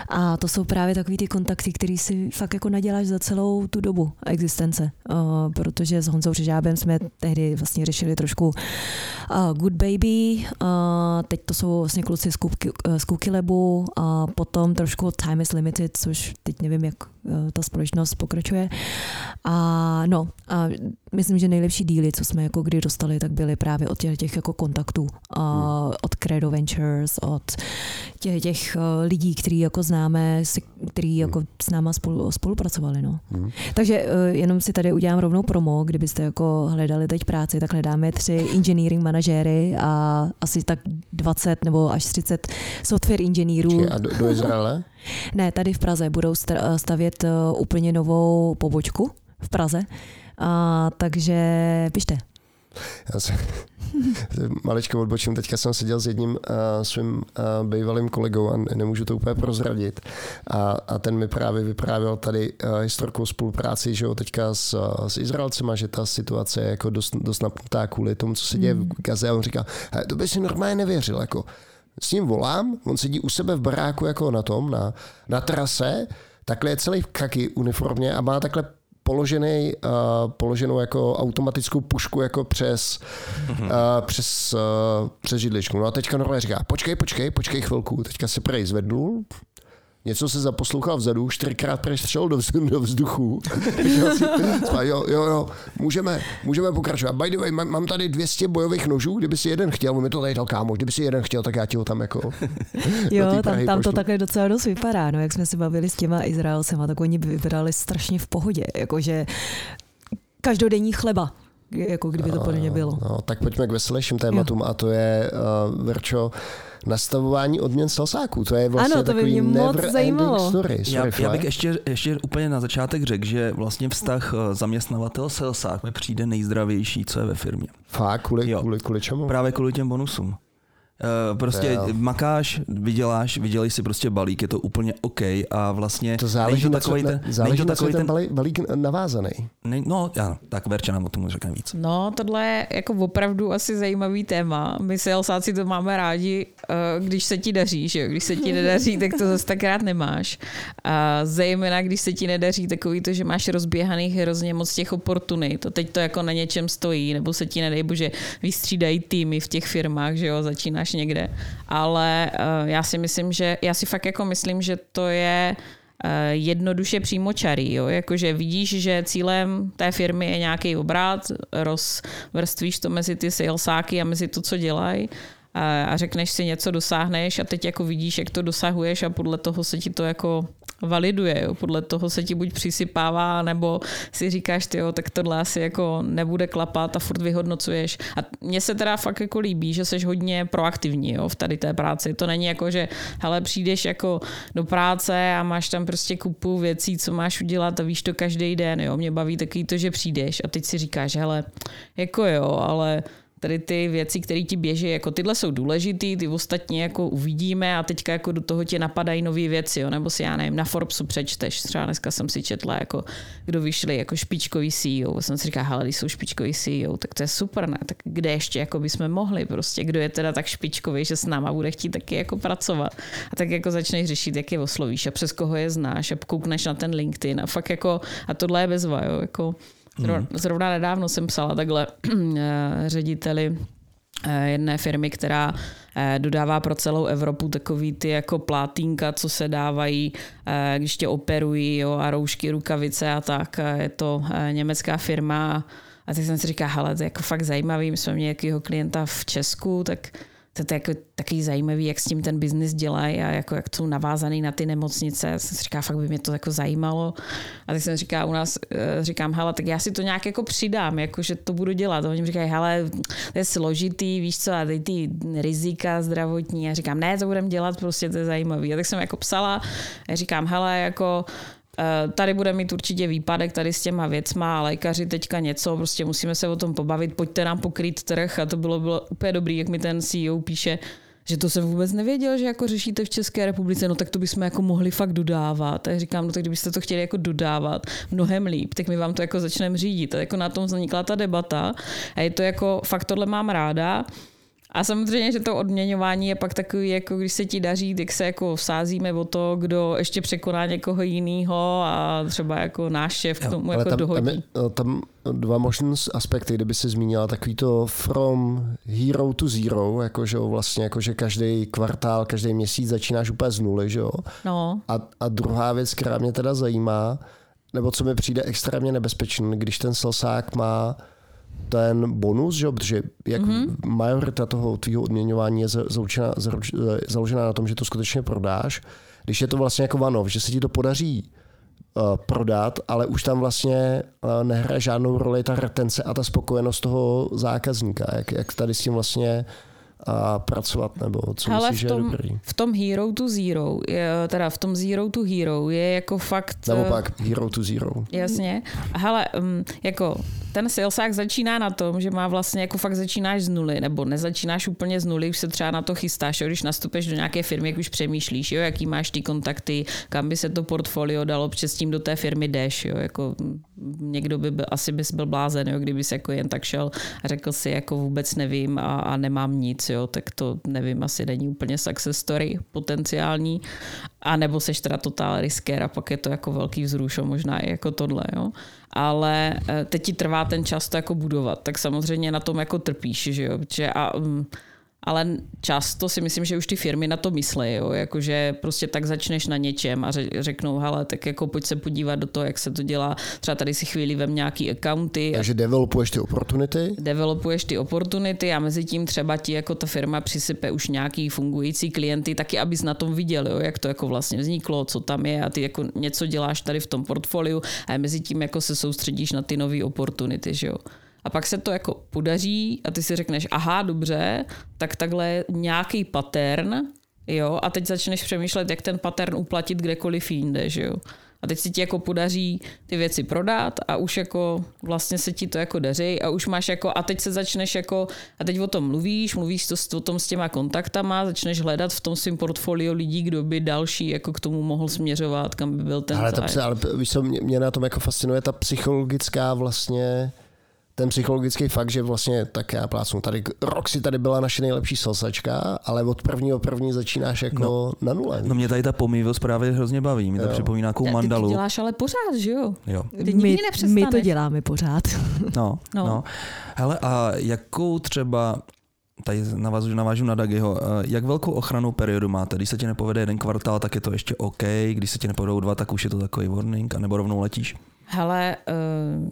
A to jsou právě takový ty kontakty, který si fakt jako naděláš za celou tu dobu existence. Uh, protože s Honzou Řežábem jsme tehdy vlastně řešili trošku uh, Good Baby, uh, teď to jsou vlastně kluci z, z Cookie Labu a potom trošku Time is Limited, což teď nevím, jak ta společnost pokračuje. A no, a myslím, že nejlepší díly, co jsme jako kdy dostali, tak byly právě od těch, těch jako kontaktů, uh, od Credo Ventures, od těch, těch uh, lidí, který jako známe, který jako s náma spolu, spolupracovali. No. Hmm. Takže uh, jenom si tady udělám rovnou promo, kdybyste jako hledali teď práci, tak hledáme tři engineering manažéry a asi tak 20 nebo až 30 software inženýrů. A do, do Izraele? ne, tady v Praze budou stavět úplně novou pobočku v Praze. A, takže pište. Já se, maličko odbočím, teďka jsem seděl s jedním uh, svým uh, bývalým kolegou a nemůžu to úplně prozradit. A, a ten mi právě vyprávěl tady uh, historkou spolupráci, že jo, teďka s, uh, s Izraelcema, že ta situace je jako dost, dost napnutá kvůli tomu, co se děje v hmm. Gaze a on říká, to by si normálně nevěřil, jako s ním volám, on sedí u sebe v baráku jako na tom, na, na trase, takhle je celý v kaky uniformě a má takhle položený, uh, položenou jako automatickou pušku jako přes, uh, přes, uh, přes židličku. No a teďka normálně říká, počkej, počkej, počkej chvilku, teďka se prej zvednul, něco se zaposlouchal vzadu, čtyřikrát přestřel do, vzduchu, do vzduchu. jo, jo, jo, můžeme, můžeme pokračovat. By the way, mám, mám tady 200 bojových nožů, kdyby si jeden chtěl, mi to tady dal kámo, kdyby si jeden chtěl, tak já ti ho tam jako Jo, tam, tam to takhle docela dost vypadá, no, jak jsme se bavili s těma Izraelcema, tak oni vybrali strašně v pohodě, jakože každodenní chleba jako kdyby to podle bylo. No, tak pojďme k veselějším tématům jo. a to je, uh, Verčo, nastavování odměn salsáků. To je vlastně ano, to by mě moc zajímalo. Story. Sorry, já, já, bych ještě, ještě úplně na začátek řekl, že vlastně vztah eh, zaměstnavatel salsák mi přijde nejzdravější, co je ve firmě. Fakt? Kvůli, kvůli, kvůli čemu? Právě kvůli těm bonusům. Uh, prostě jo. makáš, vyděláš, vydělej si prostě balík, je to úplně OK a vlastně to záleží to takový ten, záleží to takový ten, ten balík navázaný. Ne, no, já, tak Verča nám o tom řekne víc. No, tohle je jako opravdu asi zajímavý téma. My salesáci to máme rádi, uh, když se ti daří, že Když se ti nedaří, tak to zase tak rád nemáš. A zejména, když se ti nedaří takový to, že máš rozběhaných hrozně moc těch oportunit. To teď to jako na něčem stojí, nebo se ti nedej bože vystřídají týmy v těch firmách, že jo, začínáš máš někde. Ale uh, já si myslím, že já si fakt jako myslím, že to je uh, jednoduše přímočarý. Jo? Jakože vidíš, že cílem té firmy je nějaký obrat, rozvrstvíš to mezi ty salesáky a mezi to, co dělají a řekneš si něco, dosáhneš a teď jako vidíš, jak to dosahuješ a podle toho se ti to jako validuje. Jo. Podle toho se ti buď přisypává, nebo si říkáš, ty jo, tak tohle asi jako nebude klapat a furt vyhodnocuješ. A mně se teda fakt jako líbí, že jsi hodně proaktivní jo, v tady té práci. To není jako, že hele, přijdeš jako do práce a máš tam prostě kupu věcí, co máš udělat a víš to každý den. Jo. Mě baví takový to, že přijdeš a teď si říkáš, hele, jako jo, ale tady ty věci, které ti běží, jako tyhle jsou důležitý, ty ostatní jako uvidíme a teďka jako do toho tě napadají nové věci, jo? nebo si já nevím, na Forbesu přečteš, třeba dneska jsem si četla, jako kdo vyšli jako špičkový CEO, jsem si říkala, hele, když jsou špičkový CEO, tak to je super, ne? Tak kde ještě jako bychom mohli, prostě, kdo je teda tak špičkový, že s náma bude chtít taky jako pracovat. A tak jako začneš řešit, jak je oslovíš a přes koho je znáš a koukneš na ten LinkedIn a fakt jako, a tohle je bezva, jo? jako Zrovna, hmm. zrovna nedávno jsem psala takhle eh, řediteli eh, jedné firmy, která eh, dodává pro celou Evropu takový ty jako plátínka, co se dávají, když tě operují, jo, a roušky, rukavice a tak. Je to německá firma a tak jsem si říkal, hele, to je jako fakt zajímavý, my jsme měli jakýho klienta v Česku, tak to je jako takový zajímavý, jak s tím ten biznis dělají a jako, jak jsou navázaný na ty nemocnice. Já jsem si říkal, fakt by mě to jako zajímalo. A tak jsem říkal u nás, eh, říkám, hele, tak já si to nějak jako přidám, jako, že to budu dělat. A oni říkají, hele, to je složitý, víš co, a ty, rizika zdravotní. A říkám, ne, to budem dělat, prostě to je zajímavý. A tak jsem jako psala, a říkám, hele, jako tady bude mít určitě výpadek tady s těma věcma, lékaři teďka něco, prostě musíme se o tom pobavit, pojďte nám pokrýt trh a to bylo, bylo úplně dobrý, jak mi ten CEO píše, že to jsem vůbec nevěděl, že jako řešíte v České republice, no tak to bychom jako mohli fakt dodávat. A říkám, no tak kdybyste to chtěli jako dodávat mnohem líp, tak my vám to jako začneme řídit. A jako na tom vznikla ta debata a je to jako, fakt tohle mám ráda. A samozřejmě, že to odměňování je pak takový, jako když se ti daří, tak se jako sázíme o to, kdo ještě překoná někoho jiného a třeba jako náš šéf k tomu jo, jako tam, dohodí. Tam, je, no, tam dva možné aspekty, kdyby se zmínila takový to from hero to zero, jakože vlastně jakože každý kvartál, každý měsíc začínáš úplně z nuly, že jo? No. A, a druhá věc, která mě teda zajímá, nebo co mi přijde extrémně nebezpečný, když ten salsák má ten bonus, že? protože jak mm-hmm. majorita toho tvýho odměňování je založena, založena na tom, že to skutečně prodáš, když je to vlastně jako vanov, že se ti to podaří uh, prodat, ale už tam vlastně uh, nehraje žádnou roli ta retence a ta spokojenost toho zákazníka. Jak, jak tady s tím vlastně a pracovat, nebo co Ale myslíš, v tom, že je dobrý? v tom Hero to Zero, je, teda v tom Zero to Hero je jako fakt... Naopak, eh, Hero to Zero. Jasně. Hele, um, jako ten salesák začíná na tom, že má vlastně jako fakt začínáš z nuly, nebo nezačínáš úplně z nuly, už se třeba na to chystáš, jo, když nastupeš do nějaké firmy, jak už přemýšlíš, jo, jaký máš ty kontakty, kam by se to portfolio dalo, přes tím do té firmy jdeš, jo, jako někdo by byl, asi bys byl blázen, jo, kdyby se jako jen tak šel a řekl si, jako vůbec nevím a, a nemám nic, jo, tak to nevím, asi není úplně success story potenciální, a nebo seš teda totál risker a pak je to jako velký vzrušo, možná i jako tohle, jo ale eh, teď ti trvá ten čas to jako budovat, tak samozřejmě na tom jako trpíš, že jo, že a, mm, ale často si myslím, že už ty firmy na to myslí, jo? Jakože prostě tak začneš na něčem a řeknou, hele, tak jako pojď se podívat do toho, jak se to dělá. Třeba tady si chvíli vem nějaký accounty. Takže developuješ ty opportunity? Developuješ ty opportunity a mezi tím třeba ti jako ta firma přisype už nějaký fungující klienty, taky abys na tom viděl, jo? jak to jako vlastně vzniklo, co tam je a ty jako něco děláš tady v tom portfoliu a mezi tím jako se soustředíš na ty nové opportunity, že jo. A pak se to jako podaří a ty si řekneš, aha, dobře, tak takhle nějaký pattern, jo, a teď začneš přemýšlet, jak ten pattern uplatit kdekoliv jinde, že jo. A teď si ti jako podaří ty věci prodat a už jako vlastně se ti to jako daří a už máš jako a teď se začneš jako a teď o tom mluvíš, mluvíš to, o tom s těma kontaktama, začneš hledat v tom svém portfoliu lidí, kdo by další jako k tomu mohl směřovat, kam by byl ten ale, ta, ale víš co, mě, mě na tom jako fascinuje ta psychologická vlastně ten psychologický fakt, že vlastně tak já plácnu tady, si tady byla naše nejlepší salsačka, ale od prvního první začínáš jako no, na nule. No mě tady ta pomývost právě hrozně baví, mi to připomíná nějakou mandalu. Ty to děláš ale pořád, že jo? Jo. Ty my, my to děláme pořád. No, no. no. Hele, a jakou třeba tady navážu, navážu na Dagiho. Eh, jak velkou ochranou periodu máte? Když se ti nepovede jeden kvartál, tak je to ještě OK, když se ti nepovedou dva, tak už je to takový warning, anebo rovnou letíš? Hele, uh,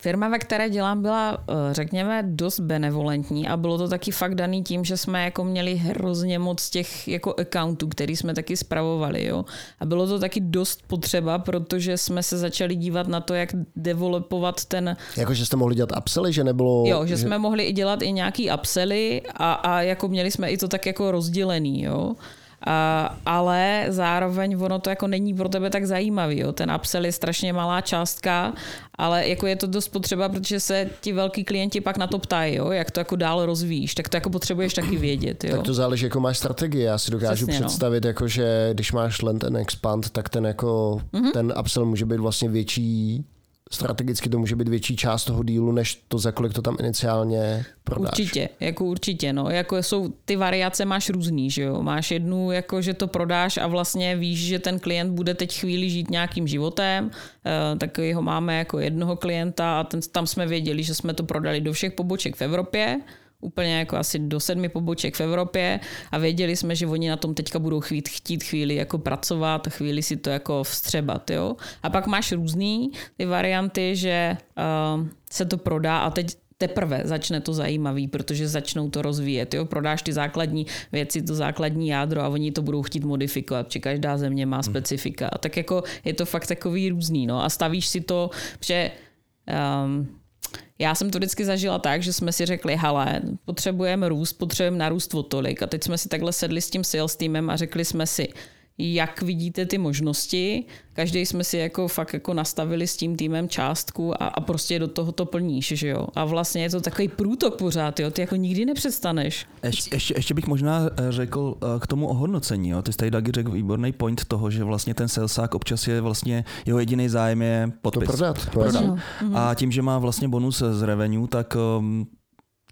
firma, ve které dělám, byla, uh, řekněme, dost benevolentní a bylo to taky fakt daný tím, že jsme jako měli hrozně moc těch jako accountů, který jsme taky spravovali. Jo? A bylo to taky dost potřeba, protože jsme se začali dívat na to, jak developovat ten... Jako, že jste mohli dělat upsely, že nebylo... Jo, že, že... jsme mohli i dělat i nějaký upsely a, a jako měli jsme i to tak jako rozdělený, jo. Ale zároveň ono to jako není pro tebe tak zajímavý. Jo. Ten upsell je strašně malá částka, ale jako je to dost potřeba, protože se ti velký klienti pak na to ptají, jo, jak to jako dál rozvíjíš, tak to jako potřebuješ taky vědět. Jo. Tak to záleží, jako máš strategii. Já si dokážu Přesně, no. představit, no. jako, že když máš len ten expand, tak ten jako mm-hmm. ten upsell může být vlastně větší strategicky to může být větší část toho dílu, než to, za kolik to tam iniciálně prodáš. Určitě, jako určitě, no. Jako jsou, ty variace máš různý, že jo. Máš jednu, jako že to prodáš a vlastně víš, že ten klient bude teď chvíli žít nějakým životem, e, tak ho máme jako jednoho klienta a ten, tam jsme věděli, že jsme to prodali do všech poboček v Evropě, úplně jako asi do sedmi poboček v Evropě a věděli jsme, že oni na tom teďka budou chtít, chtít chvíli jako pracovat, chvíli si to jako vstřebat, jo. A pak máš různý ty varianty, že uh, se to prodá a teď teprve začne to zajímavý, protože začnou to rozvíjet. Jo? Prodáš ty základní věci, to základní jádro a oni to budou chtít modifikovat, protože každá země má specifika. A tak jako je to fakt takový různý. No? A stavíš si to, že um, já jsem to vždycky zažila tak, že jsme si řekli, hele, potřebujeme růst, potřebujeme narůst o tolik. A teď jsme si takhle sedli s tím sales týmem a řekli jsme si, jak vidíte ty možnosti. Každý jsme si jako fakt jako nastavili s tím týmem částku a, a prostě do toho to plníš, že jo. A vlastně je to takový průtok pořád, jo. Ty jako nikdy nepřestaneš. Ještě, ještě, ještě bych možná eh, řekl eh, k tomu ohodnocení. Jo. Ty jsi tady Dagi řekl výborný point toho, že vlastně ten salesák občas je vlastně jeho jediný zájem je podpis. To prodat. prodat. A tím, že má vlastně bonus z revenue, tak um,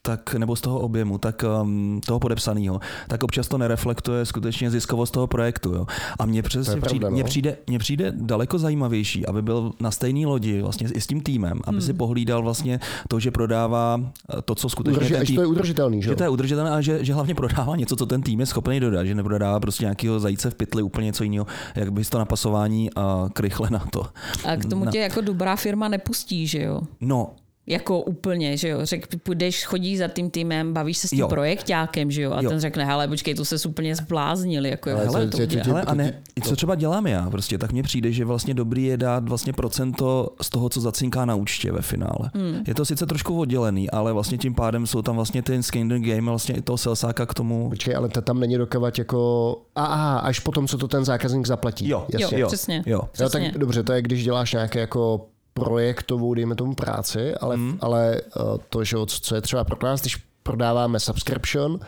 tak, nebo z toho objemu, tak um, toho podepsaného, tak občas to nereflektuje skutečně ziskovost toho projektu. Jo. A mně přesně pravda, přijde, no. mně přijde, mně přijde daleko zajímavější, aby byl na stejné lodi vlastně i s tím týmem, aby Hmm. si pohlídal vlastně to, že prodává eh, to, co skutečně Udrži, ten tým, to je udržitelný, že že jo? to je udržitelné, ale že, že hlavně prodává něco, co ten tým je schopný dodat, že neprodává prostě nějakého zajíce v pytli, úplně něco jiného, jak bys to napasování a krychle na to. A k tomu Na- tě jako dobrá firma nepustí, že jo. No, Jako úplně, že jo. Řek, půjdeš, chodíš za tím týmem, bavíš se s tím Jo. projektákem, že jo. A Jo. ten řekne, hele, počkej, to se úplně zbláznili. Jako, Ale jak to- to, to- to to- udělat? to- Hele, a ne, i co třeba dělám já, prostě, tak mně přijde, že vlastně dobrý je dát vlastně procento z toho, co zacinká na účtě ve finále. Hmm. Je to sice trošku oddělený, ale vlastně tím pádem jsou tam vlastně ten skin the game, vlastně i toho salesáka k tomu. Počkej, ale to tam není dokovat jako... A, a až potom, co to ten zákazník zaplatí. Jo, Jasně. Jo, přesně. Jo. Jo, tak Přesně. dobře, to je, když děláš nějaké jako projektovou, dejme tomu práci, ale, mm. ale uh, to, že jo, co je třeba pro nás, když prodáváme subscription,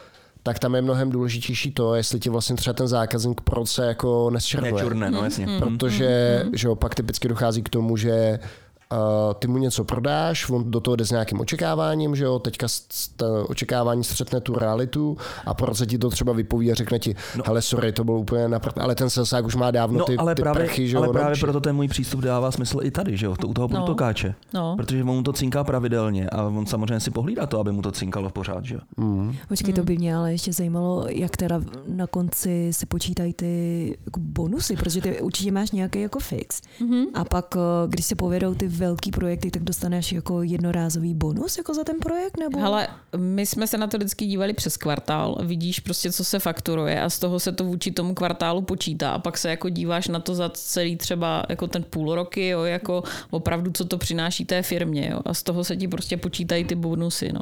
tak tam je mnohem důležitější to, jestli ti vlastně třeba ten zákazník po roce jako nesčernuje. Nečurné, no jasně. Hmm. Protože že jo, pak typicky dochází k tomu, že uh, ty mu něco prodáš, on do toho jde s nějakým očekáváním, že jo, teďka to očekávání střetne tu realitu a po roce ti to třeba vypoví a řekne ti, no. hele sorry, to bylo úplně na prd, ale ten salesák už má dávno No, ty, ale ty právě, prachy, že jo, ale právě naučí. proto ten můj přístup dává smysl i tady, že jo, to, u toho No. průtokáče. No. Protože on mu to cinká pravidelně a on samozřejmě si pohlídá to, aby mu to cinkalo pořád, že jo. Počkej, to by mě ale ještě zajímalo, jak teda na konci se počítají ty bonusy, protože ty určitě máš nějaký jako fix. Mm-hmm. A pak, eh, když se povedou ty velký projekty, tak dostaneš jako jednorázový bonus jako za ten projekt? Nebo? Hele, my jsme se na to vždycky dívali přes kvartál, vidíš prostě, co se fakturuje a z toho se to vůči tomu kvartálu počítá a pak se jako díváš na to za celý třeba jako ten půl roky, jo, jako opravdu, co to přináší té firmě, jo, a z toho se ti prostě počítají ty bonusy, no.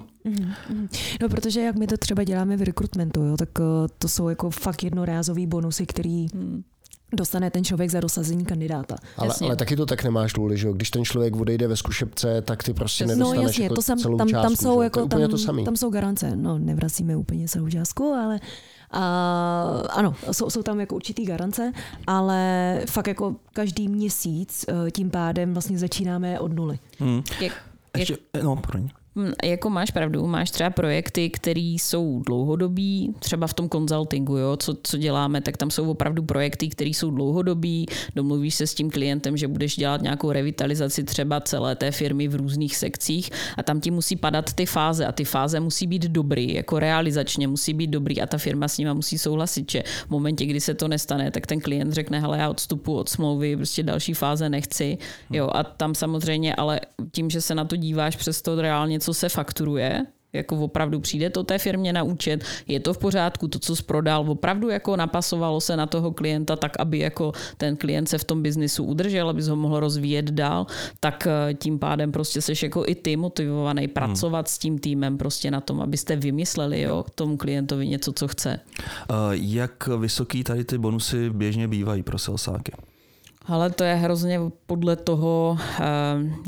No, protože jak my to třeba děláme v rekrutmentu, jo, tak eh, to jsou jako fakt jednorázový bonusy, který Hmm. Dostane ten člověk za dosazení kandidáta. Ale, Jasně. ale taky to tak nemáš důli, že jo? Když ten člověk odejde ve zkušebce, tak ty prostě. No nedostaneš jasně, jako to sam, celou tam, částku. tam jsou jako to tam, to samé. tam jsou garance. No, nevracíme úplně celou částku, ale a, ano, jsou, jsou tam jako určitý garance, ale fakt jako každý měsíc eh, tím pádem vlastně začínáme od nuly. Hmm. Jak, Ještě, no, proň. Hm, Jako máš pravdu, máš třeba projekty, které jsou dlouhodobí, třeba v tom konzultingu, jo, co, co děláme, tak tam jsou opravdu projekty, které jsou dlouhodobí, domluvíš se s tím klientem, že budeš dělat nějakou revitalizaci třeba celé té firmy v různých sekcích a tam ti musí padat ty fáze a ty fáze musí být dobrý, jako realizačně musí být dobrý a ta firma s nima musí souhlasit, že v momentě, kdy se to nestane, tak ten klient řekne, hele, já odstupu od smlouvy, prostě další fáze nechci, jo, a tam samozřejmě, ale tím, že se na to díváš přes to reálně, co se fakturuje, jako opravdu přijde to té firmě na účet, je to v pořádku, to, co jsi prodal, opravdu jako napasovalo se na toho klienta tak, aby jako ten klient se v tom biznisu udržel, aby ho mohl rozvíjet dál, tak eh, tím pádem prostě seš jako i ty motivovaný pracovat s tím týmem prostě na tom, abyste vymysleli jo, tomu klientovi něco, co chce. Uh, jak vysoký tady ty bonusy běžně bývají pro salesáky? Ale to je hrozně podle toho, eh,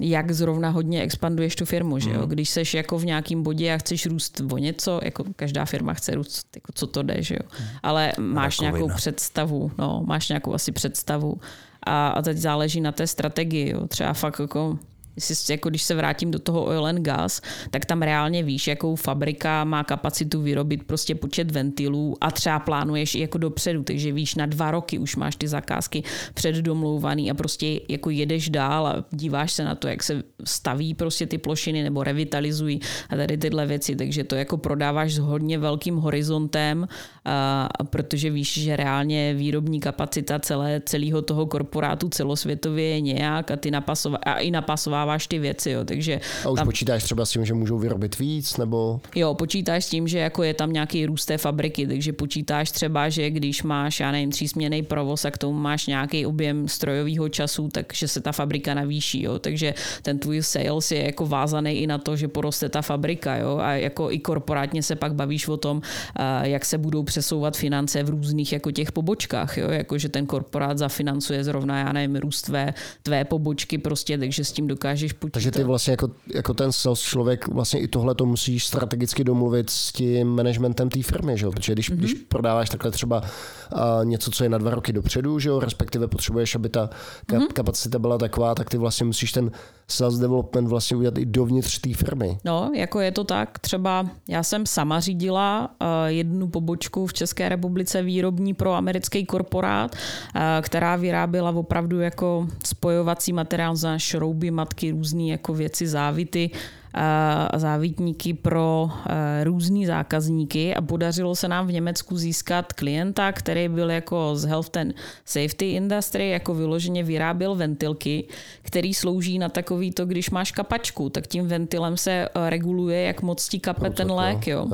jak zrovna hodně expanduješ tu firmu. Že jo? Když seš jako v nějakém bodě a chceš růst o něco, jako každá firma chce růst, jako co to jde, že jo? Ale máš Rakovina. nějakou představu, no, máš nějakou asi představu. A, a teď záleží na té strategii. Jo? Třeba fakt jako Jestli, jako když se vrátím do toho oil and gas, tak tam reálně víš, jakou fabrika má kapacitu vyrobit prostě počet ventilů a třeba plánuješ i jako dopředu, takže víš, na dva roky už máš ty zakázky předdomlouvaný a prostě jako jedeš dál a díváš se na to, jak se staví prostě ty plošiny nebo revitalizují a tady tyhle věci, takže to jako prodáváš s hodně velkým horizontem, a, protože víš, že reálně výrobní kapacita celé, celého toho korporátu celosvětově je nějak a ty napasová, a i napasováváš ty věci, jo, takže... A už tam, počítáš třeba s tím, že můžou vyrobit víc, nebo... Jo, počítáš s tím, že jako je tam nějaký růst té fabriky, takže počítáš třeba, že když máš, já nevím, třísměný provoz a k tomu máš nějaký objem strojového času, takže se ta fabrika navýší, jo, takže ten tvůj sales je jako vázaný i na to, že poroste ta fabrika, jo, a jako i korporátně se pak bavíš o tom, jak se budou přesouvat finance v různých jako těch pobočkách, jo, jako že ten korporát zafinancuje zrovna, já nevím, růst tvé, tvé pobočky prostě, takže s tím dokážeš počítat. Takže ty vlastně jako, jako ten sales člověk vlastně i tohle to musíš strategicky domluvit s tím managementem té firmy, že jo? Protože když, mm-hmm. když prodáváš takhle třeba uh, něco, co je na dva roky dopředu, že jo, respektive potřebuješ, aby ta ka- mm-hmm. kapacita byla taková, tak ty vlastně musíš ten sales development vlastně udělat i dovnitř té firmy. No, jako je to tak. Třeba já jsem sama řídila uh, jednu pobočku v České republice výrobní pro americký korporát, uh, která vyráběla opravdu jako spojovací materiál za šrouby, matky, různé jako věci, závity závitníky pro různý zákazníky a podařilo se nám v Německu získat klienta, který byl jako z health and safety industry, jako vyloženě vyráběl ventilky, který slouží na takový to, když máš kapačku, tak tím ventilem se reguluje, jak moc ti kape ten lék. Jo.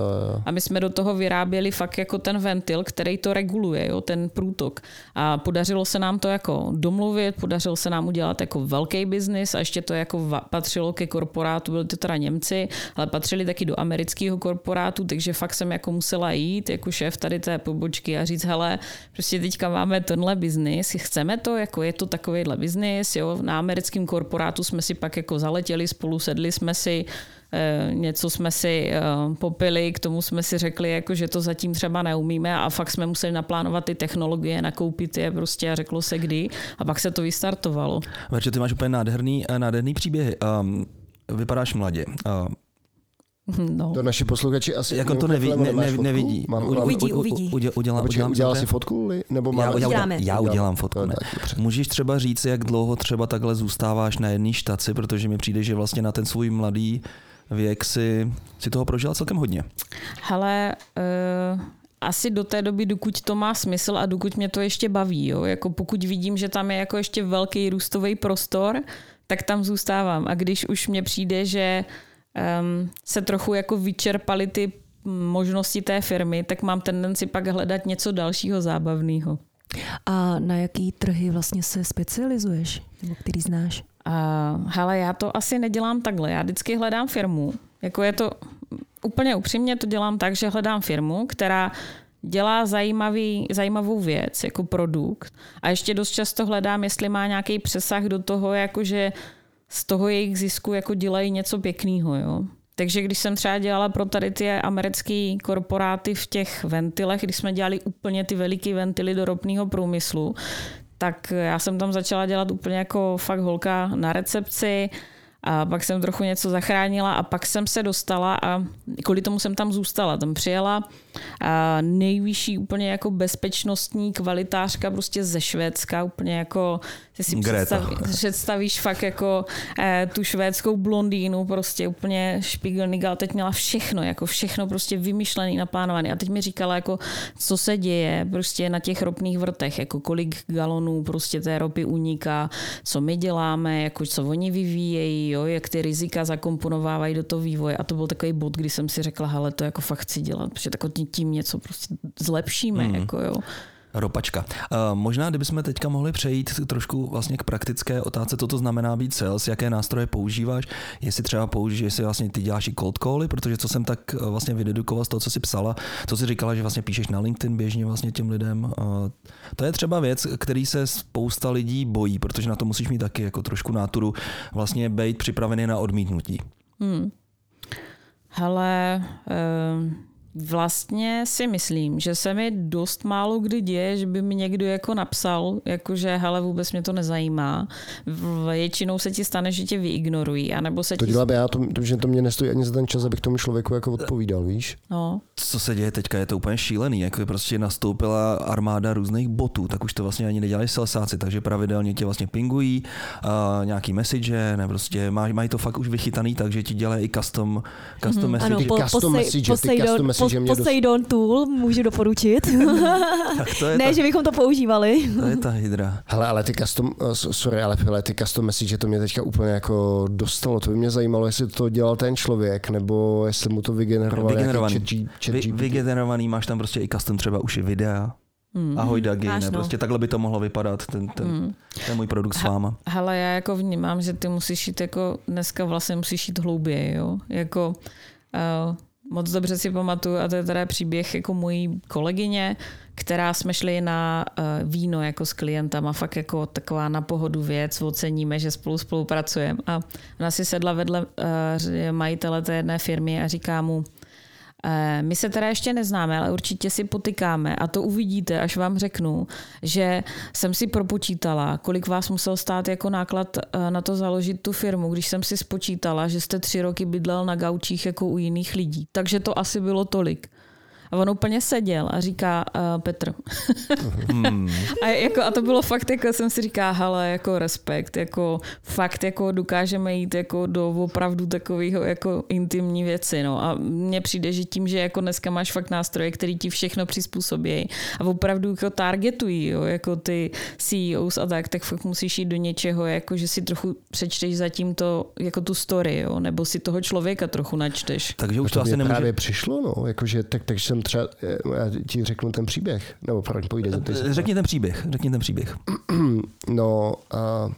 A my jsme do toho vyráběli fakt jako ten ventil, který to reguluje, jo, ten průtok. A podařilo se nám to jako domluvit, podařilo se nám udělat jako velký biznis a ještě to jako patřilo ke korporátu, byly to teda Němci, ale patřili taky do amerického korporátu, takže fakt jsem jako musela jít jako šéf tady té pobočky a říct, hele, prostě teďka máme tenhle biznis, chceme to, jako je to takovýhle biznis, jo, na americkém korporátu jsme si pak jako zaletěli spolu, sedli jsme si, eh, něco jsme si eh, popili, k tomu jsme si řekli, jako, že to zatím třeba neumíme a fakt jsme museli naplánovat ty technologie, nakoupit je prostě a řeklo se kdy a pak se to vystartovalo. Verče, ty máš úplně nádherný, eh, nádherný příběhy. Um, vypadáš mladě. No. To naši posluchači asi jako to neví, ne, ne, nevidí. Mám, uvidí, uvidí. Udělá, udělám, udělám, udělal si fotku? Nebo já, já, udělám, já udělám fotku. Ne. Můžeš třeba říct, jak dlouho třeba takhle zůstáváš na jedné štaci, protože mi přijde, že vlastně na ten svůj mladý věk si, si toho prožila celkem hodně. Hele, uh asi do té doby, dokud to má smysl a dokud mě to ještě baví. Jo? Jako pokud vidím, že tam je jako ještě velký růstový prostor, tak tam zůstávám. A když už mně přijde, že um, se trochu jako vyčerpaly ty možnosti té firmy, tak mám tendenci pak hledat něco dalšího zábavného. A na jaký trhy vlastně se specializuješ, nebo který znáš? Uh, hele, já to asi nedělám takhle. Já vždycky hledám firmu. Jako je to úplně upřímně to dělám tak, že hledám firmu, která dělá zajímavý, zajímavou věc jako produkt a ještě dost často hledám, jestli má nějaký přesah do toho, jakože z toho jejich zisku jako dělají něco pěkného. Jo? Takže když jsem třeba dělala pro tady ty americké korporáty v těch ventilech, když jsme dělali úplně ty veliké ventily do ropného průmyslu, tak já jsem tam začala dělat úplně jako fakt holka na recepci, a pak jsem trochu něco zachránila a pak jsem se dostala a kvůli tomu jsem tam zůstala. Tam přijela nejvyšší úplně jako bezpečnostní kvalitářka prostě ze Švédska, úplně jako ty si představí, představíš fakt jako eh, tu švédskou blondýnu, prostě úplně špigelnigal, teď měla všechno, jako všechno prostě vymyšlený, naplánovaný a teď mi říkala jako, co se děje prostě na těch ropných vrtech, jako kolik galonů prostě té ropy uniká, co my děláme, jako co oni vyvíjejí, jo, jak ty rizika zakomponovávají do toho vývoje a to byl takový bod, kdy jsem si řekla, hele, to jako fakt chci dělat, protože tak tím něco prostě zlepšíme. Hmm. Jako jo. Ropačka. Uh, možná, kdybychom teďka mohli přejít trošku vlastně k praktické otázce, co to znamená být sales, jaké nástroje používáš, jestli třeba použiješ, jestli vlastně ty děláš i cold cally, protože co jsem tak eh, vlastně vydedukoval z toho, co jsi psala, co jsi říkala, že vlastně píšeš na LinkedIn běžně vlastně těm lidem. Uh, to je třeba věc, který se spousta lidí bojí, protože na to musíš mít taky jako trošku náturu vlastně být připravený na odmítnutí. Hmm. Hele, uh Vlastně si myslím, že se mi dost málo kdy děje, že by mi někdo jako napsal, jakože hele, vůbec mě to nezajímá. Většinou se ti stane, že tě vyignorují, anebo se To ti... dělám já, to, to, že to mě nestojí ani za ten čas, abych tomu člověku jako odpovídal, víš? No, Co se děje teďka, je to úplně šílený, jako prostě nastoupila armáda různých botů, tak už to vlastně ani nedělají salesáci, takže pravidelně tě vlastně pingují, uh, nějaký message, ne, prostě mají, mají to fakt už vychytaný, takže ti dělají i custom, custom mm, message. Ty custom message, ty custom message mě dost- Poseidon Tool můžu doporučit. tak to je, ne, ta, že bychom to používali. to je ta hydra. Hele, ale ty custom, uh, sorry, ale, ale ty custom message, to mě teďka úplně jako dostalo. To by mě zajímalo, jestli to dělal ten člověk, nebo jestli mu to vygeneroval Vygenerovaný. chat, chat Vy, vygenerovaný, máš tam prostě i custom třeba už i videa. Hmm. Ahoj Dagi, Máš, ne, no. prostě takhle by to mohlo vypadat, ten, ten, Hmm. ten můj produkt s váma. Hele, já jako vnímám, že ty musíš jít jako, dneska vlastně musíš jít hlouběji, jo. Jako, uh, moc dobře si pamatuju, a to je teda příběh jako mojí kolegyně, která jsme šli na uh, víno jako s klientama, fakt jako taková na pohodu věc, oceníme, že spolu spolupracujeme. A ona si sedla vedle uh, majitele té jedné firmy a říká mu, Eh, My se teda ještě neznáme, ale určitě si potykáme a to uvidíte, až vám řeknu, že jsem si propočítala, kolik vás musel stát jako náklad eh, na to založit tu firmu, když jsem si spočítala, že jste tři roky bydlel na gaučích jako u jiných lidí. Takže to asi bylo tolik. A on úplně seděl a říká uh, Petr. Hmm. A, jako, a to bylo fakt, jako jsem si říká, hele, jako respekt, jako fakt jako dokážeme jít jako do opravdu takového jako intimní věci, no. A mně přijde, že tím, že jako dneska máš fakt nástroje, který ti všechno přizpůsobí a opravdu jako targetují, jo, jako ty CEOs a tak, tak fakt musíš jít do něčeho, jako že si trochu přečteš zatím to, jako tu story, jo, nebo si toho člověka trochu načteš. Takže už to to asi nemůže... právě přišlo, no, jakože, tak, takže jsem třeba, eh, já ti řeknu ten příběh, nebo proč povídej. Řekni ten příběh, řekni ten příběh. No, a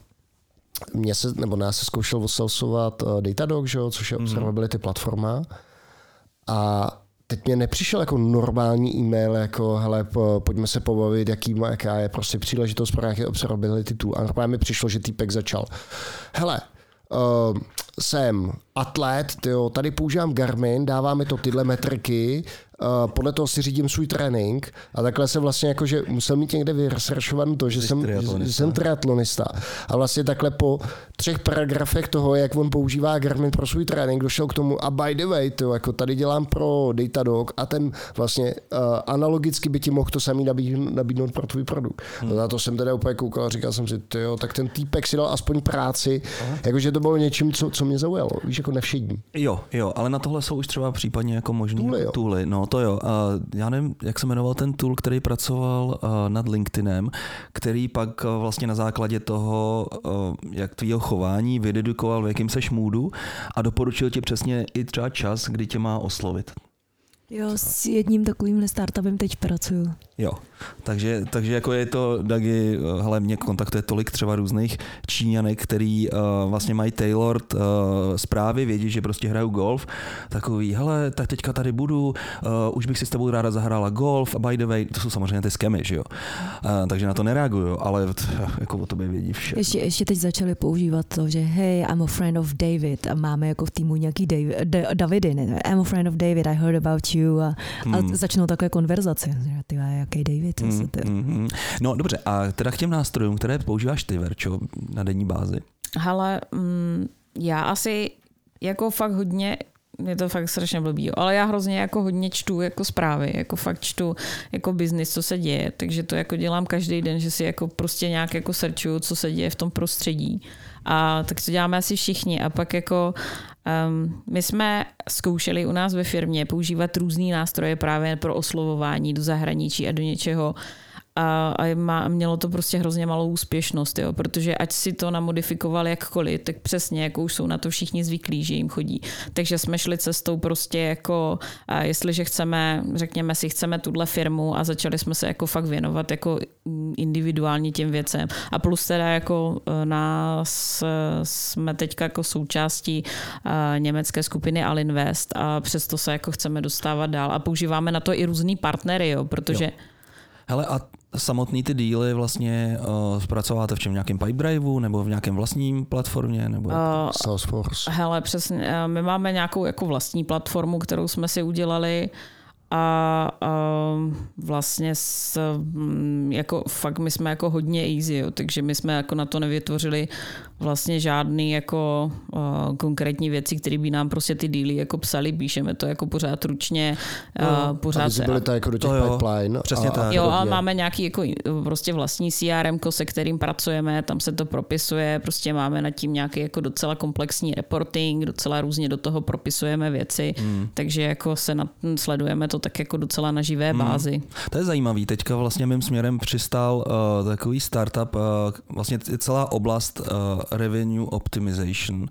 mě se, nebo nás se zkoušel osalsovat uh, Datadog, že jo, což je observability platforma. A teď mě nepřišel jako normální e-mail, jako hele, po, pojďme se pobavit, jaký má, jaká je prostě příležitost pro nějaký observability tool. A normálně mi přišlo, že týpek začal. Hele, uh, jsem atlet, tyjo, tady používám Garmin, dává mi to tyhle metriky, uh, podle toho si řídím svůj trénink a takhle se vlastně jako, že musel mít někde vyresearchované to, že Jsi jsem, že, jsem triatlonista. A vlastně takhle po třech paragrafech toho, jak on používá Garmin pro svůj trénink, došel k tomu a by the way, tyjo, jako tady dělám pro Datadog a ten vlastně uh, analogicky by ti mohl to samý nabídnout, nabídnout pro tvůj produkt. Hmm. Na to jsem teda úplně koukal a říkal jsem si, tyjo, tak ten týpek si dal aspoň práci, jakože to bylo něčím, co, co mě zaujalo, víš, jako nevšední. Jo, jo, ale na tohle jsou už třeba případně jako možný Tooly, jo. tooly. No to jo. A já nevím, jak se jmenoval ten tool, který pracoval a, nad LinkedInem, který pak a, vlastně na základě toho, a, jak tvýho chování vydedukoval, v jakým seš můdu a doporučil ti přesně i třeba čas, kdy tě má oslovit. Jo, s jedním takovýmhle startupem teď pracuju. Jo, takže, takže jako je to, Dagi, hele, mě kontaktuje tolik třeba různých Číňanek, který uh, vlastně mají tailored uh, zprávy, vědí, že prostě hrajou golf, takový, hele, tak teďka tady budu, uh, už bych si s tebou ráda zahrála golf, a by the way, to jsou samozřejmě ty skemy, že jo, uh, takže na to nereaguju, ale t, jako o tobě vědí vše. Ještě, ještě teď začali používat to, že hey, I'm a friend of David a máme jako v týmu nějaký David, Davidy, ne? I'm a friend of David, I heard about you a, a Hmm. začnou takové konverzace. Že Ty, jaký David? Mm, Mm, ty? mm, mm. No dobře, a teda k těm nástrojům, které používáš ty, Verčo, na denní bázi. Hele, mm, já asi jako fakt hodně je to fakt strašně blbý, ale já hrozně jako hodně čtu jako zprávy, jako fakt čtu jako biznis, co se děje, takže to jako dělám každý den, že si jako prostě nějak jako searchuju, co se děje v tom prostředí. A tak to děláme asi všichni. A pak jako um, my jsme zkoušeli u nás ve firmě používat různé nástroje právě pro oslovování do zahraničí a do něčeho, a, a má, mělo to prostě hrozně malou úspěšnost, jo, protože ať si to namodifikovali jakkoliv, tak přesně jako už jsou na to všichni zvyklí, že jim chodí. Takže jsme šli cestou prostě jako, a jestliže chceme, řekněme si, chceme tuhle firmu a začali jsme se jako fakt věnovat jako individuálně těm věcem. A plus teda jako e, nás e, jsme teďka jako součástí e, německé skupiny Alinvest a přesto se jako chceme dostávat dál a používáme na to i různý partnery, jo, protože Jo. Hele, a samotný ty díly vlastně uh, zpracováte v čem nějakém Pipedriveu nebo v nějakém vlastním platformě? Nebo uh, Salesforce. Hele, přesně, eh, my máme nějakou jako vlastní platformu, kterou jsme si udělali a, a vlastně s, mm, jako fakt my jsme jako hodně easy, jo, takže my jsme jako na to nevytvořili vlastně žádný jako uh, konkrétní věci, které by nám prostě ty díly jako psali, píšeme to jako pořád ručně, no, uh, pořád se... jako do těch jo, pipeline. Přesně a, tak. Jo, a máme nějaký jako prostě vlastní CRM, se kterým pracujeme, tam se to propisuje, prostě máme nad tím nějaký jako docela komplexní reporting, docela různě do toho propisujeme věci, hmm. takže jako se nad, sledujeme to tak jako docela na živé hmm. bázi. To je zajímavý. Teďka vlastně mým směrem přistál uh, takový startup, uh, vlastně celá oblast uh, revenue optimization